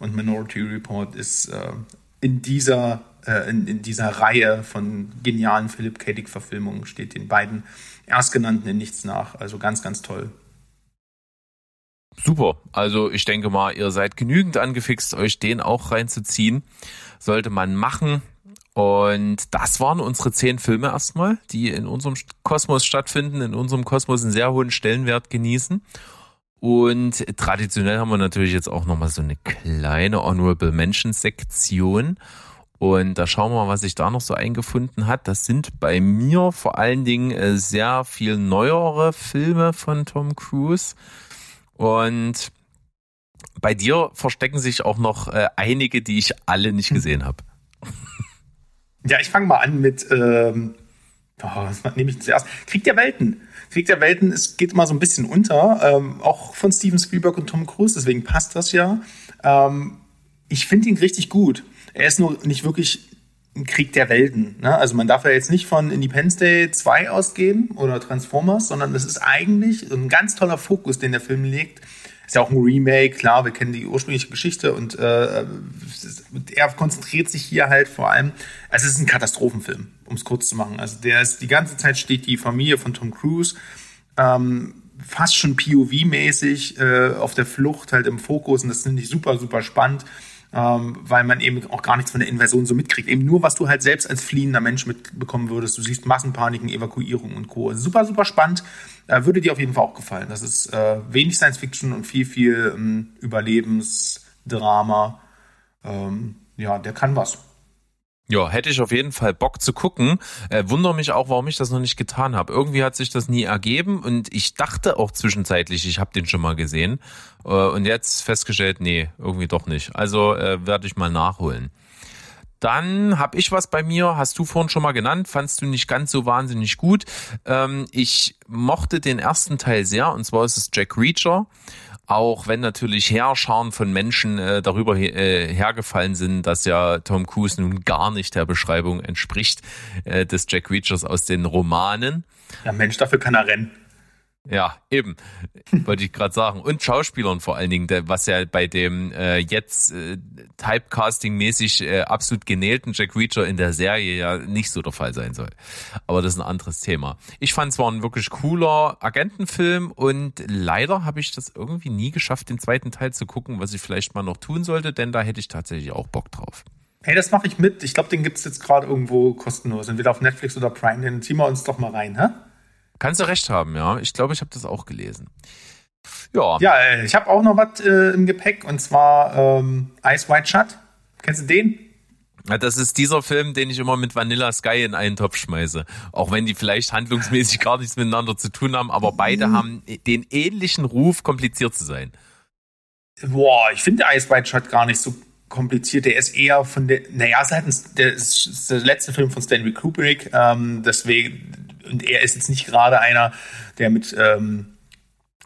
und Minority Report ist äh, in dieser äh, in, in, dieser Reihe von genialen Philip K. Dick Verfilmungen steht den beiden erstgenannten in nichts nach. Also ganz, ganz toll. Super. Also ich denke mal, ihr seid genügend angefixt, euch den auch reinzuziehen. Sollte man machen. Und das waren unsere zehn Filme erstmal, die in unserem Kosmos stattfinden, in unserem Kosmos einen sehr hohen Stellenwert genießen. Und traditionell haben wir natürlich jetzt auch nochmal so eine kleine Honorable Mention Sektion. Und da schauen wir mal, was sich da noch so eingefunden hat. Das sind bei mir vor allen Dingen äh, sehr viel neuere Filme von Tom Cruise. Und bei dir verstecken sich auch noch äh, einige, die ich alle nicht gesehen habe. Ja, ich fange mal an mit ähm, Oh, was nehme ich zuerst? Krieg der Welten. Krieg der Welten, es geht immer so ein bisschen unter, ähm, auch von Steven Spielberg und Tom Cruise, deswegen passt das ja. Ähm, ich finde ihn richtig gut. Er ist nur nicht wirklich ein Krieg der Welten. Ne? Also man darf ja jetzt nicht von Independence Day 2 ausgehen oder Transformers, sondern das ist eigentlich ein ganz toller Fokus, den der Film legt. Ist ja auch ein Remake, klar, wir kennen die ursprüngliche Geschichte und äh, er konzentriert sich hier halt vor allem, also es ist ein Katastrophenfilm, um es kurz zu machen. Also der ist, die ganze Zeit steht die Familie von Tom Cruise ähm, fast schon POV-mäßig äh, auf der Flucht halt im Fokus und das finde ich super, super spannend ähm, weil man eben auch gar nichts von der Invasion so mitkriegt. Eben nur, was du halt selbst als fliehender Mensch mitbekommen würdest. Du siehst Massenpaniken, Evakuierung und Co. Super, super spannend. Äh, würde dir auf jeden Fall auch gefallen. Das ist äh, wenig Science Fiction und viel, viel ähm, Überlebensdrama. Ähm, ja, der kann was. Ja, hätte ich auf jeden Fall Bock zu gucken. Äh, wundere mich auch, warum ich das noch nicht getan habe. Irgendwie hat sich das nie ergeben und ich dachte auch zwischenzeitlich, ich habe den schon mal gesehen äh, und jetzt festgestellt, nee, irgendwie doch nicht. Also äh, werde ich mal nachholen. Dann habe ich was bei mir, hast du vorhin schon mal genannt, fandst du nicht ganz so wahnsinnig gut. Ähm, ich mochte den ersten Teil sehr, und zwar ist es Jack Reacher auch wenn natürlich Herrscharen von Menschen äh, darüber äh, hergefallen sind, dass ja Tom Cruise nun gar nicht der Beschreibung entspricht äh, des Jack Reachers aus den Romanen. Ja, Mensch, dafür kann er rennen. Ja, eben, wollte ich gerade sagen. Und Schauspielern vor allen Dingen, was ja bei dem äh, jetzt äh, Typecasting-mäßig äh, absolut genählten Jack Reacher in der Serie ja nicht so der Fall sein soll. Aber das ist ein anderes Thema. Ich fand es war ein wirklich cooler Agentenfilm und leider habe ich das irgendwie nie geschafft, den zweiten Teil zu gucken, was ich vielleicht mal noch tun sollte, denn da hätte ich tatsächlich auch Bock drauf. Hey, das mache ich mit. Ich glaube, den gibt es jetzt gerade irgendwo kostenlos. Entweder auf Netflix oder Prime. Den ziehen wir uns doch mal rein, hä? Kannst du recht haben, ja. Ich glaube, ich habe das auch gelesen. Ja. Ja, äh, ich habe auch noch was äh, im Gepäck und zwar ähm, Ice White Shut. Kennst du den? Ja, das ist dieser Film, den ich immer mit Vanilla Sky in einen Topf schmeiße. Auch wenn die vielleicht handlungsmäßig gar nichts miteinander zu tun haben, aber beide mhm. haben den ähnlichen Ruf, kompliziert zu sein. Boah, ich finde Ice White Shut gar nicht so kompliziert. Der ist eher von der, naja, seitens, der ist der letzte Film von Stanley Kubrick. Ähm, deswegen, und er ist jetzt nicht gerade einer, der mit, ähm,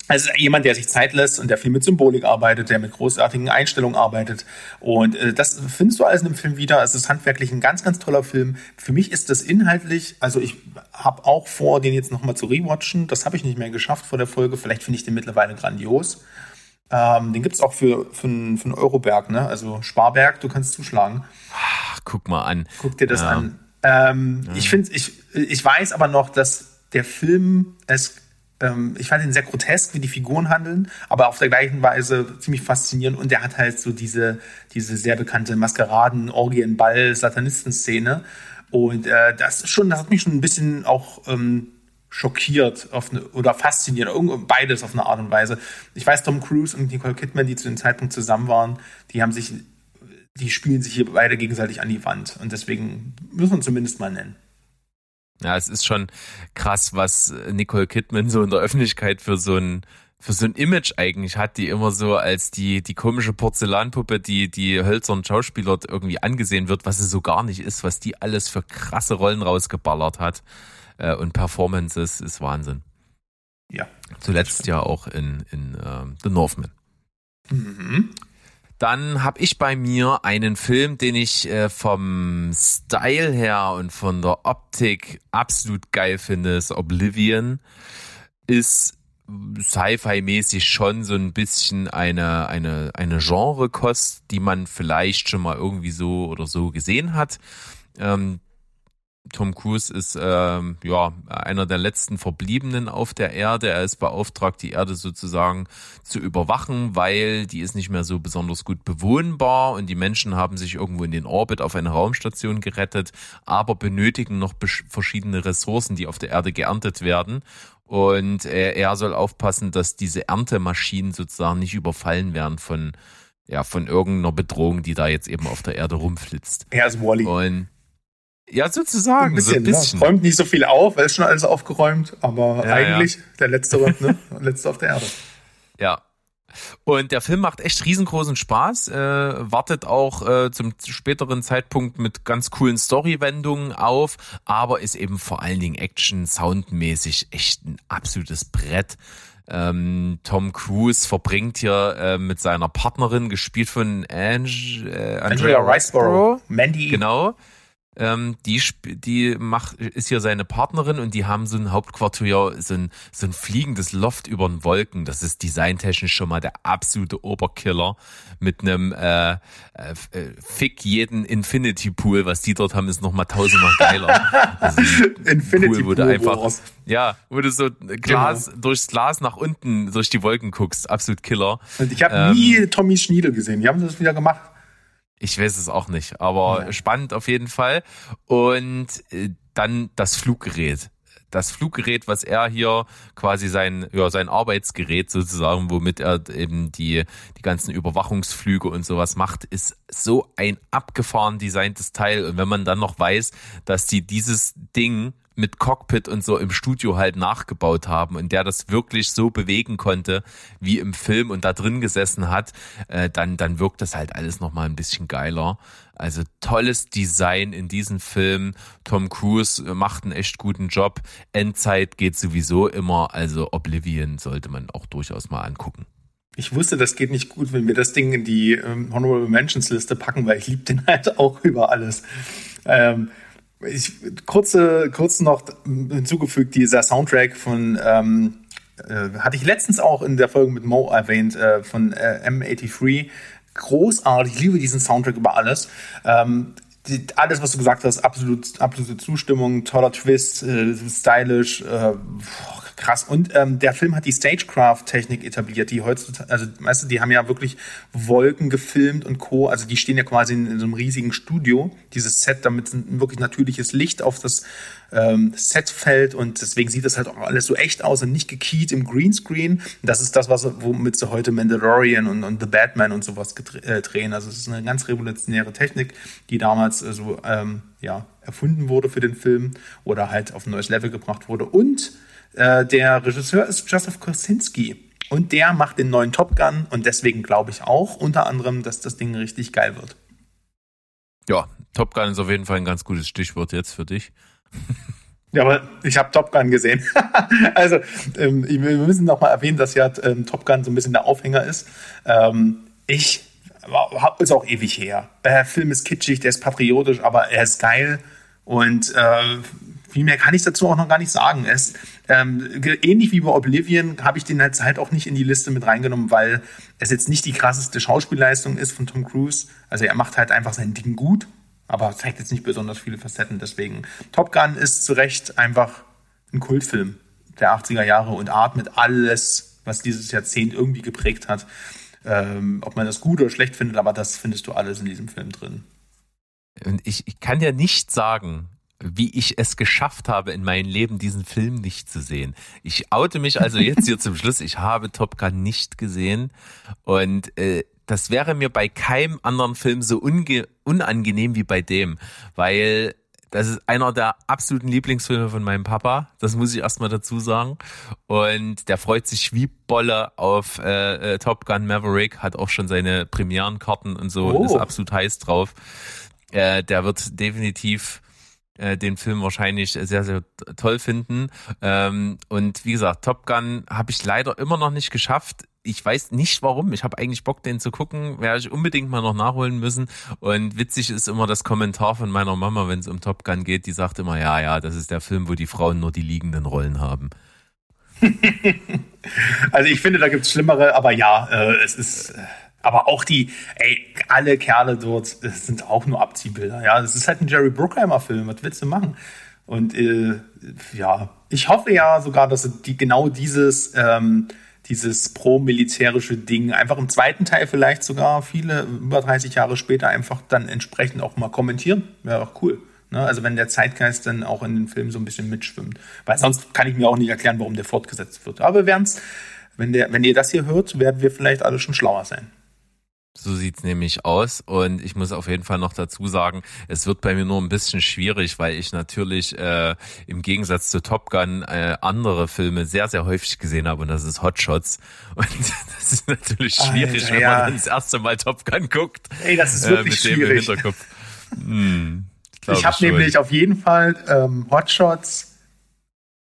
also jemand, der sich Zeit lässt und der viel mit Symbolik arbeitet, der mit großartigen Einstellungen arbeitet. Und äh, das findest du alles in dem Film wieder. Es ist handwerklich ein ganz, ganz toller Film. Für mich ist das inhaltlich, also ich habe auch vor, den jetzt nochmal zu rewatchen. Das habe ich nicht mehr geschafft vor der Folge. Vielleicht finde ich den mittlerweile grandios. Ähm, den gibt es auch für, für, einen Euroberg, ne? Also Sparberg, du kannst zuschlagen. Ach, guck mal an. Guck dir das ja. an. Ähm, ja. Ich finde, ich, ich weiß aber noch, dass der Film es ähm, ich fand ihn sehr grotesk, wie die Figuren handeln, aber auf der gleichen Weise ziemlich faszinierend und der hat halt so diese, diese sehr bekannte Maskeraden, Orgien, Ball, Satanisten-Szene und äh, das ist schon, das hat mich schon ein bisschen auch ähm, schockiert eine, oder fasziniert, beides auf eine Art und Weise. Ich weiß, Tom Cruise und Nicole Kidman, die zu dem Zeitpunkt zusammen waren, die haben sich, die spielen sich hier beide gegenseitig an die Wand und deswegen müssen wir zumindest mal nennen. Ja, es ist schon krass, was Nicole Kidman so in der Öffentlichkeit für so ein für so ein Image eigentlich hat, die immer so als die, die komische Porzellanpuppe, die, die hölzernen Schauspieler irgendwie angesehen wird, was sie so gar nicht ist, was die alles für krasse Rollen rausgeballert hat äh, und Performances ist Wahnsinn. Ja. Zuletzt ja auch in, in uh, The Northman. Mhm. Dann habe ich bei mir einen Film, den ich äh, vom Style her und von der Optik absolut geil finde, ist Oblivion. Ist Sci-Fi-mäßig schon so ein bisschen eine, eine, eine Genrekost, die man vielleicht schon mal irgendwie so oder so gesehen hat. Ähm, Tom Cruise ist ähm, ja einer der letzten Verbliebenen auf der Erde. Er ist beauftragt, die Erde sozusagen zu überwachen, weil die ist nicht mehr so besonders gut bewohnbar und die Menschen haben sich irgendwo in den Orbit auf eine Raumstation gerettet, aber benötigen noch verschiedene Ressourcen, die auf der Erde geerntet werden. Und er, er soll aufpassen, dass diese Erntemaschinen sozusagen nicht überfallen werden von ja, von irgendeiner Bedrohung, die da jetzt eben auf der Erde rumflitzt. Er ist Wally. Und ja, sozusagen. Ein bisschen, so ein bisschen. Ja. Räumt nicht so viel auf, weil es schon alles aufgeräumt, aber ja, eigentlich ja. der letzte, ne? letzte auf der Erde. Ja. Und der Film macht echt riesengroßen Spaß, äh, wartet auch äh, zum späteren Zeitpunkt mit ganz coolen Storywendungen auf, aber ist eben vor allen Dingen Action-Soundmäßig echt ein absolutes Brett. Ähm, Tom Cruise verbringt hier äh, mit seiner Partnerin, gespielt von Ange, äh, Andrea, Andrea Riceborough, Mandy. Genau ähm, die, die macht, ist hier seine Partnerin und die haben so ein Hauptquartier, so ein, so ein fliegendes Loft über den Wolken. Das ist designtechnisch schon mal der absolute Oberkiller mit einem äh, äh, äh Fick jeden Infinity Pool. Was die dort haben, ist noch mal tausendmal geiler. Also Infinity Pool, wo du einfach, Wars. ja, wo du so Glas genau. durchs Glas nach unten durch die Wolken guckst. Absolut Killer. Und ich habe ähm, nie Tommy Schniedel gesehen. Die haben das wieder gemacht. Ich weiß es auch nicht, aber ja. spannend auf jeden Fall. Und äh, dann das Fluggerät. Das Fluggerät, was er hier quasi sein, ja, sein Arbeitsgerät sozusagen, womit er eben die, die ganzen Überwachungsflüge und sowas macht, ist so ein abgefahren designtes Teil. Und wenn man dann noch weiß, dass die dieses Ding mit Cockpit und so im Studio halt nachgebaut haben und der das wirklich so bewegen konnte wie im Film und da drin gesessen hat, äh, dann, dann wirkt das halt alles nochmal ein bisschen geiler. Also tolles Design in diesem Film. Tom Cruise macht einen echt guten Job. Endzeit geht sowieso immer, also Oblivion sollte man auch durchaus mal angucken. Ich wusste, das geht nicht gut, wenn wir das Ding in die ähm, Honorable Mentions Liste packen, weil ich liebe den halt auch über alles. Ähm, ich, kurze, kurz noch hinzugefügt, dieser Soundtrack von, ähm, äh, hatte ich letztens auch in der Folge mit Mo erwähnt, äh, von äh, M83. Großartig, ich liebe diesen Soundtrack über alles. Ähm, die, alles, was du gesagt hast, absolut, absolute Zustimmung, toller Twist, äh, stylisch, äh, krass. Und ähm, der Film hat die Stagecraft-Technik etabliert, die heutzutage, also weißt du, die haben ja wirklich Wolken gefilmt und Co. Also die stehen ja quasi in, in so einem riesigen Studio, dieses Set, damit ein wirklich natürliches Licht auf das ähm, Set fällt und deswegen sieht das halt auch alles so echt aus und nicht gekiet im Greenscreen. Das ist das, was womit sie heute Mandalorian und, und The Batman und sowas äh, drehen. Also es ist eine ganz revolutionäre Technik, die damals äh, so ähm, ja, erfunden wurde für den Film oder halt auf ein neues Level gebracht wurde. Und äh, der Regisseur ist Joseph Kosinski. Und der macht den neuen Top Gun und deswegen glaube ich auch unter anderem, dass das Ding richtig geil wird. Ja, Top Gun ist auf jeden Fall ein ganz gutes Stichwort jetzt für dich. Ja, aber ich habe Top Gun gesehen. also ähm, wir müssen noch mal erwähnen, dass ja ähm, Top Gun so ein bisschen der Aufhänger ist. Ähm, ich ist auch ewig her. Der Film ist kitschig, der ist patriotisch, aber er ist geil und äh, viel mehr kann ich dazu auch noch gar nicht sagen. Es, ähm, ähnlich wie bei Oblivion habe ich den jetzt halt auch nicht in die Liste mit reingenommen, weil es jetzt nicht die krasseste Schauspielleistung ist von Tom Cruise. Also er macht halt einfach sein Ding gut, aber zeigt jetzt nicht besonders viele Facetten. Deswegen Top Gun ist zu Recht einfach ein Kultfilm der 80er Jahre und atmet alles, was dieses Jahrzehnt irgendwie geprägt hat. Ähm, ob man das gut oder schlecht findet, aber das findest du alles in diesem Film drin. Und ich, ich kann ja nicht sagen, wie ich es geschafft habe, in meinem Leben diesen Film nicht zu sehen. Ich oute mich also jetzt hier zum Schluss. Ich habe Top Gun nicht gesehen und äh, das wäre mir bei keinem anderen Film so unangenehm wie bei dem, weil das ist einer der absoluten Lieblingsfilme von meinem Papa. Das muss ich erstmal dazu sagen. Und der freut sich wie Bolle auf äh, äh, Top Gun Maverick, hat auch schon seine Premierenkarten und so, oh. ist absolut heiß drauf. Äh, der wird definitiv äh, den Film wahrscheinlich sehr, sehr toll finden. Ähm, und wie gesagt, Top Gun habe ich leider immer noch nicht geschafft. Ich weiß nicht warum. Ich habe eigentlich Bock, den zu gucken. Werde ich unbedingt mal noch nachholen müssen. Und witzig ist immer das Kommentar von meiner Mama, wenn es um Top Gun geht. Die sagt immer, ja, ja, das ist der Film, wo die Frauen nur die liegenden Rollen haben. also ich finde, da gibt es schlimmere, aber ja, äh, es ist. Äh aber auch die, ey, alle Kerle dort sind auch nur Abziehbilder. Ja, das ist halt ein Jerry Bruckheimer-Film. Was willst du machen? Und äh, ja, ich hoffe ja sogar, dass die genau dieses, ähm, dieses pro-militärische Ding einfach im zweiten Teil vielleicht sogar viele über 30 Jahre später einfach dann entsprechend auch mal kommentieren. Wäre auch cool. Ne? Also wenn der Zeitgeist dann auch in den Film so ein bisschen mitschwimmt. Weil sonst kann ich mir auch nicht erklären, warum der fortgesetzt wird. Aber wir werden wenn, der, wenn ihr das hier hört, werden wir vielleicht alle schon schlauer sein. So sieht's nämlich aus. Und ich muss auf jeden Fall noch dazu sagen, es wird bei mir nur ein bisschen schwierig, weil ich natürlich äh, im Gegensatz zu Top Gun äh, andere Filme sehr, sehr häufig gesehen habe und das ist Hot Shots. Und das ist natürlich schwierig, Alter, wenn man das erste Mal Top Gun guckt. Ey, das ist wirklich äh, mit dem schwierig. Im Hinterkopf. Hm, ich habe nämlich auf jeden Fall ähm, Hot Shots.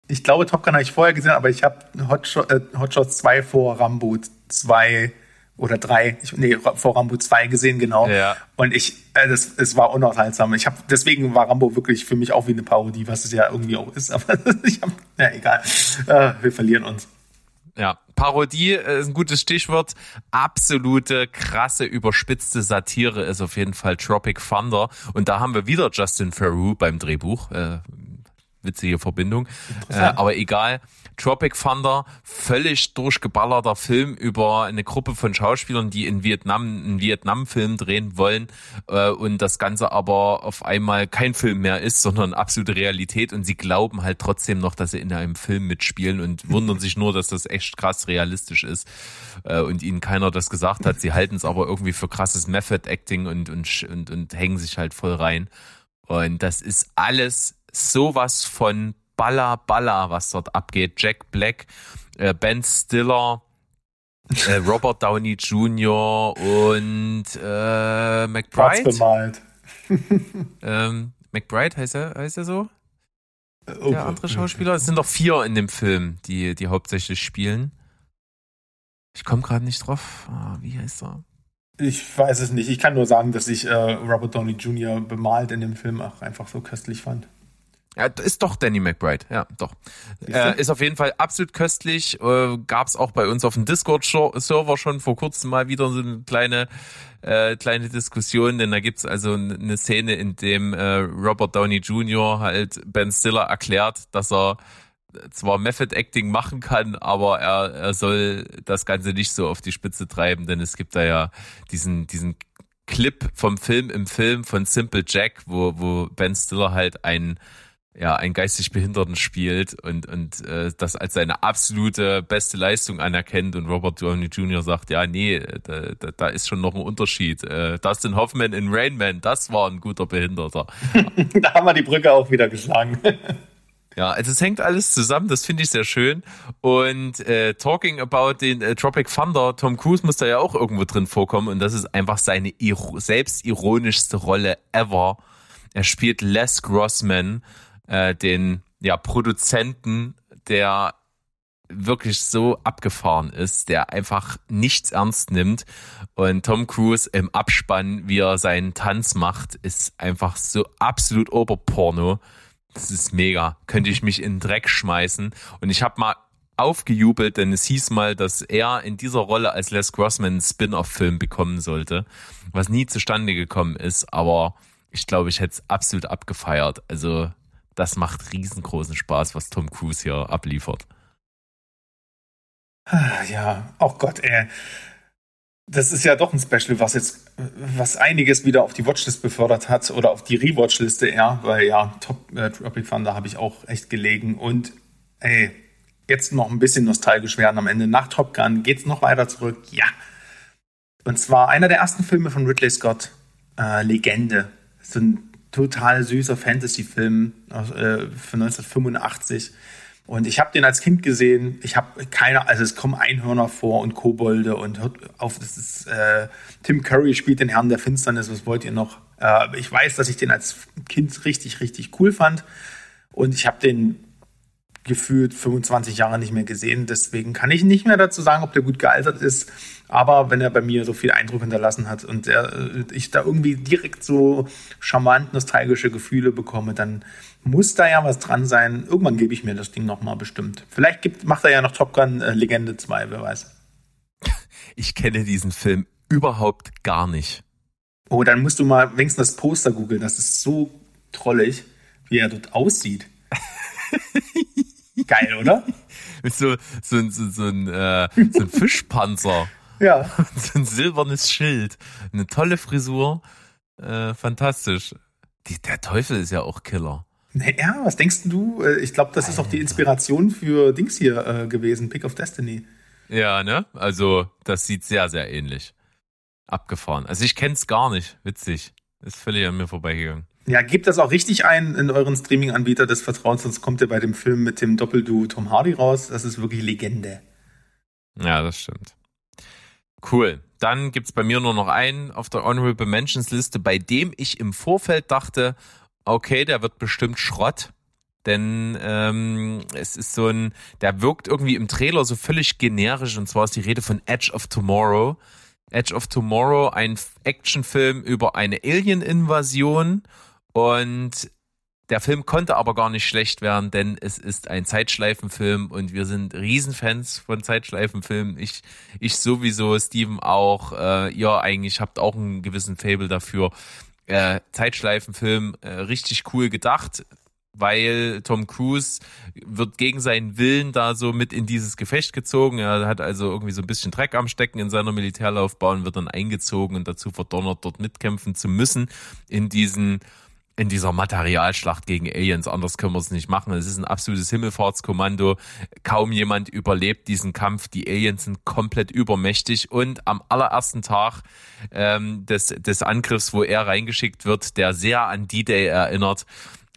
Ich glaube, Top Gun habe ich vorher gesehen, aber ich habe Hot, Shot, äh, Hot Shots 2 vor Rambo 2 oder drei, ich, nee, vor Rambo 2 gesehen, genau. Ja. Und ich, äh, das, es war unaushaltsam. Ich habe deswegen war Rambo wirklich für mich auch wie eine Parodie, was es ja irgendwie auch ist. Aber ich hab, ja, egal. Äh, wir verlieren uns. Ja, Parodie ist ein gutes Stichwort. Absolute, krasse, überspitzte Satire ist auf jeden Fall Tropic Thunder. Und da haben wir wieder Justin Theroux beim Drehbuch. Äh, witzige Verbindung. Äh, aber egal. Tropic Thunder, völlig durchgeballerter Film über eine Gruppe von Schauspielern, die in Vietnam einen Vietnam-Film drehen wollen äh, und das Ganze aber auf einmal kein Film mehr ist, sondern absolute Realität und sie glauben halt trotzdem noch, dass sie in einem Film mitspielen und wundern sich nur, dass das echt krass realistisch ist äh, und ihnen keiner das gesagt hat. Sie halten es aber irgendwie für krasses Method-Acting und, und, und, und hängen sich halt voll rein. Und das ist alles sowas von Baller, Baller, was dort abgeht. Jack Black, äh, Ben Stiller, äh, Robert Downey Jr. und äh, McBride. bemalt. ähm, McBride heißt er, heißt er so? Oh, Der andere Schauspieler. Es sind doch vier in dem Film, die, die hauptsächlich spielen. Ich komme gerade nicht drauf. Ah, wie heißt er? Ich weiß es nicht. Ich kann nur sagen, dass ich äh, Robert Downey Jr. bemalt in dem Film auch einfach so köstlich fand. Ja, ist doch Danny McBride, ja, doch. Äh, ist auf jeden Fall absolut köstlich. Äh, Gab es auch bei uns auf dem Discord-Server schon vor kurzem mal wieder so eine kleine, äh, kleine Diskussion, denn da gibt's also eine Szene, in dem äh, Robert Downey Jr. halt Ben Stiller erklärt, dass er zwar Method Acting machen kann, aber er, er soll das Ganze nicht so auf die Spitze treiben, denn es gibt da ja diesen, diesen Clip vom Film im Film von Simple Jack, wo, wo Ben Stiller halt einen ja, einen geistig Behinderten spielt und, und äh, das als seine absolute beste Leistung anerkennt und Robert Downey Jr. sagt, ja, nee, da, da, da ist schon noch ein Unterschied. Äh, Dustin Hoffman in Rain Man, das war ein guter Behinderter. da haben wir die Brücke auch wieder geschlagen. Ja, also es hängt alles zusammen, das finde ich sehr schön. Und äh, talking about den äh, Tropic Thunder, Tom Cruise muss da ja auch irgendwo drin vorkommen und das ist einfach seine selbstironischste Rolle ever. Er spielt Les Grossman, äh, den ja, Produzenten, der wirklich so abgefahren ist, der einfach nichts ernst nimmt. Und Tom Cruise im Abspann, wie er seinen Tanz macht, ist einfach so absolut Oberporno. Das ist mega. Könnte ich mich in den Dreck schmeißen. Und ich habe mal aufgejubelt, denn es hieß mal, dass er in dieser Rolle als Les Grossman einen Spin-off-Film bekommen sollte, was nie zustande gekommen ist. Aber ich glaube, ich hätte es absolut abgefeiert. Also das macht riesengroßen Spaß, was Tom Cruise hier abliefert. Ja, oh Gott, ey. Das ist ja doch ein Special, was jetzt, was einiges wieder auf die Watchlist befördert hat oder auf die Rewatchliste eher, weil ja, Top äh, Tropic Thunder habe ich auch echt gelegen und ey, jetzt noch ein bisschen nostalgisch werden am Ende. Nach Top Gun geht's noch weiter zurück, ja. Und zwar einer der ersten Filme von Ridley Scott, äh, Legende. So ein total süßer Fantasy-Film äh, von 1985. Und ich habe den als Kind gesehen. Ich habe keine, also es kommen Einhörner vor und Kobolde und hört auf, das ist äh, Tim Curry spielt den Herrn der Finsternis. Was wollt ihr noch? Äh, ich weiß, dass ich den als Kind richtig, richtig cool fand. Und ich habe den gefühlt 25 Jahre nicht mehr gesehen. Deswegen kann ich nicht mehr dazu sagen, ob der gut gealtert ist. Aber wenn er bei mir so viel Eindruck hinterlassen hat und er, äh, ich da irgendwie direkt so charmant nostalgische Gefühle bekomme, dann muss da ja was dran sein. Irgendwann gebe ich mir das Ding nochmal bestimmt. Vielleicht gibt, macht er ja noch Top Gun äh, Legende 2, wer weiß. Ich kenne diesen Film überhaupt gar nicht. Oh, dann musst du mal wenigstens das Poster googeln. Das ist so trollig, wie er dort aussieht. Geil, oder? so, so, so, so, ein, äh, so ein Fischpanzer. Ja. so ein silbernes Schild. Eine tolle Frisur. Äh, fantastisch. Die, der Teufel ist ja auch Killer. Ja, was denkst du? Äh, ich glaube, das ist auch die Inspiration für Dings hier äh, gewesen, Pick of Destiny. Ja, ne? Also, das sieht sehr, sehr ähnlich. Abgefahren. Also ich kenne es gar nicht. Witzig. Ist völlig an mir vorbeigegangen. Ja, gebt das auch richtig ein in euren Streaming-Anbieter des Vertrauens, sonst kommt ihr bei dem Film mit dem Doppelduo Tom Hardy raus. Das ist wirklich Legende. Ja, das stimmt. Cool. Dann gibt's bei mir nur noch einen auf der Honorable Mentions Liste, bei dem ich im Vorfeld dachte, okay, der wird bestimmt Schrott. Denn ähm, es ist so ein, der wirkt irgendwie im Trailer so völlig generisch und zwar ist die Rede von Edge of Tomorrow. Edge of Tomorrow, ein Actionfilm über eine Alien-Invasion und der Film konnte aber gar nicht schlecht werden, denn es ist ein Zeitschleifenfilm und wir sind Riesenfans von Zeitschleifenfilmen. Ich, ich sowieso, Steven auch. Äh, ihr eigentlich habt auch einen gewissen Fable dafür. Äh, Zeitschleifenfilm äh, richtig cool gedacht weil Tom Cruise wird gegen seinen Willen da so mit in dieses Gefecht gezogen. Er hat also irgendwie so ein bisschen Dreck am Stecken in seiner Militärlaufbahn, wird dann eingezogen und dazu verdonnert, dort mitkämpfen zu müssen in diesen in dieser Materialschlacht gegen Aliens. Anders können wir es nicht machen. Es ist ein absolutes Himmelfahrtskommando. Kaum jemand überlebt diesen Kampf. Die Aliens sind komplett übermächtig. Und am allerersten Tag ähm, des, des Angriffs, wo er reingeschickt wird, der sehr an D-Day erinnert,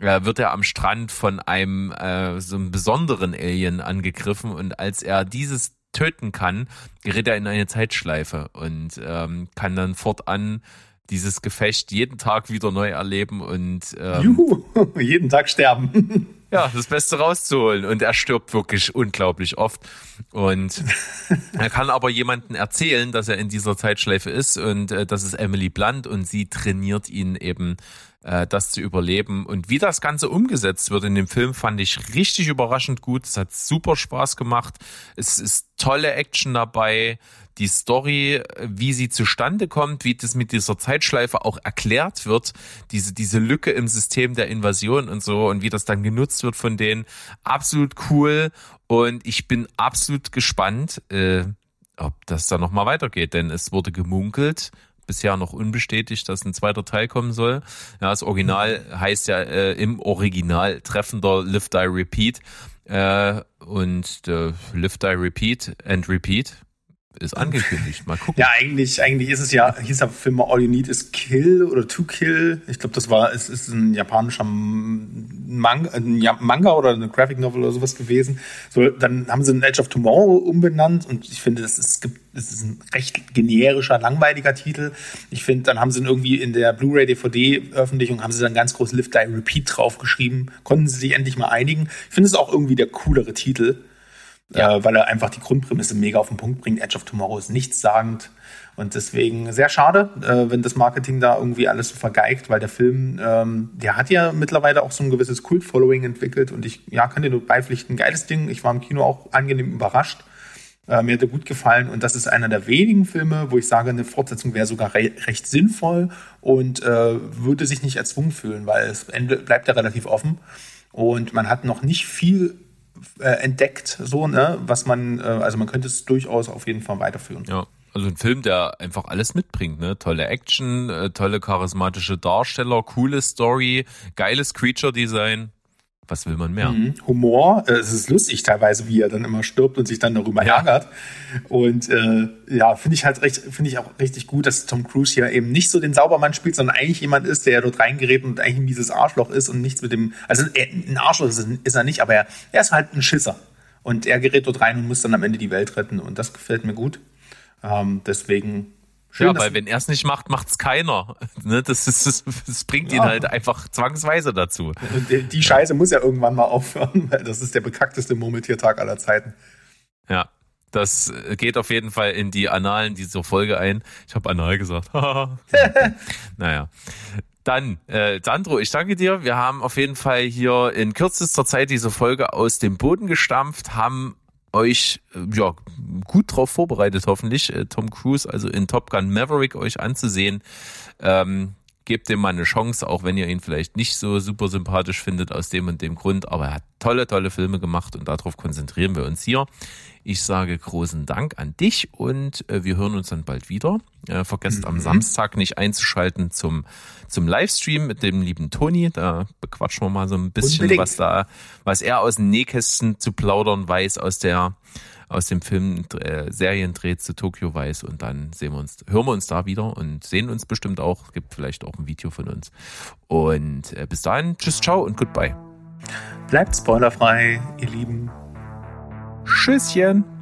äh, wird er am Strand von einem äh, so einem besonderen Alien angegriffen und als er dieses töten kann, gerät er in eine Zeitschleife und ähm, kann dann fortan dieses Gefecht jeden Tag wieder neu erleben und ähm, Juhu, jeden Tag sterben. ja, das Beste rauszuholen. Und er stirbt wirklich unglaublich oft. Und er kann aber jemanden erzählen, dass er in dieser Zeitschleife ist und äh, das ist Emily Blunt und sie trainiert ihn eben äh, das zu überleben. Und wie das Ganze umgesetzt wird in dem Film, fand ich richtig überraschend gut. Es hat super Spaß gemacht. Es ist tolle Action dabei. Die Story, wie sie zustande kommt, wie das mit dieser Zeitschleife auch erklärt wird, diese, diese Lücke im System der Invasion und so und wie das dann genutzt wird von denen, absolut cool. Und ich bin absolut gespannt, äh, ob das dann nochmal weitergeht, denn es wurde gemunkelt, bisher noch unbestätigt, dass ein zweiter Teil kommen soll. Ja, das Original heißt ja äh, im Original treffender Live Die Repeat. Äh, und äh, Live Die Repeat and Repeat ist angekündigt. Mal gucken. Ja, eigentlich, eigentlich ist es ja, hieß der Film All You Need is Kill oder To Kill. Ich glaube, das war, es ist ein japanischer Manga, ein Manga oder eine Graphic Novel oder sowas gewesen. So, dann haben sie einen Edge of Tomorrow umbenannt und ich finde, das ist, das ist ein recht generischer, langweiliger Titel. Ich finde, dann haben sie ihn irgendwie in der Blu-ray DVD-Veröffentlichung haben sie dann ganz groß Live Die Repeat draufgeschrieben. Konnten sie sich endlich mal einigen. Ich finde es auch irgendwie der coolere Titel ja. äh, weil er einfach die Grundprämisse mega auf den Punkt bringt. Edge of Tomorrow ist nichtssagend und deswegen sehr schade, äh, wenn das Marketing da irgendwie alles so vergeigt, weil der Film, ähm, der hat ja mittlerweile auch so ein gewisses Kult-Following entwickelt und ich ja, kann dir nur beipflichten, geiles Ding. Ich war im Kino auch angenehm überrascht. Äh, mir hat er gut gefallen und das ist einer der wenigen Filme, wo ich sage, eine Fortsetzung wäre sogar re recht sinnvoll und äh, würde sich nicht erzwungen fühlen, weil Ende bleibt ja relativ offen und man hat noch nicht viel äh, entdeckt, so, ne, was man, äh, also man könnte es durchaus auf jeden Fall weiterführen. Ja. Also ein Film, der einfach alles mitbringt, ne? Tolle Action, äh, tolle charismatische Darsteller, coole Story, geiles Creature-Design was will man mehr? Mhm. Humor, äh, es ist lustig teilweise, wie er dann immer stirbt und sich dann darüber ja. ärgert. Und äh, ja, finde ich halt recht, finde ich auch richtig gut, dass Tom Cruise hier eben nicht so den Saubermann spielt, sondern eigentlich jemand ist, der ja dort reingerät und eigentlich ein mieses Arschloch ist und nichts mit dem, also er, ein Arschloch ist, ist, er nicht, aber er, er ist halt ein Schisser. Und er gerät dort rein und muss dann am Ende die Welt retten. Und das gefällt mir gut. Ähm, deswegen Schön, ja, weil wenn er es nicht macht, macht es keiner. Ne? Das, ist, das, das bringt ja. ihn halt einfach zwangsweise dazu. Die, die Scheiße muss ja irgendwann mal aufhören, weil das ist der bekackteste Murmeltiertag aller Zeiten. Ja, das geht auf jeden Fall in die Annalen dieser Folge ein. Ich habe anal gesagt. naja. Dann, äh, Sandro, ich danke dir. Wir haben auf jeden Fall hier in kürzester Zeit diese Folge aus dem Boden gestampft, haben euch äh, ja gut drauf vorbereitet, hoffentlich, äh, Tom Cruise, also in Top Gun Maverick euch anzusehen. Ähm, gebt dem mal eine Chance, auch wenn ihr ihn vielleicht nicht so super sympathisch findet aus dem und dem Grund, aber er hat tolle, tolle Filme gemacht und darauf konzentrieren wir uns hier. Ich sage großen Dank an dich und äh, wir hören uns dann bald wieder. Äh, vergesst mhm. am Samstag nicht einzuschalten zum, zum Livestream mit dem lieben Toni. Da bequatschen wir mal so ein bisschen, Unbedingt. was da, was er aus den Nähkästen zu plaudern weiß aus der aus dem Film äh, Seriendreh zu Tokio weiß und dann sehen wir uns, hören wir uns da wieder und sehen uns bestimmt auch. Gibt vielleicht auch ein Video von uns. Und äh, bis dahin, tschüss, ciao und goodbye. Bleibt spoilerfrei, ihr Lieben. Tschüsschen.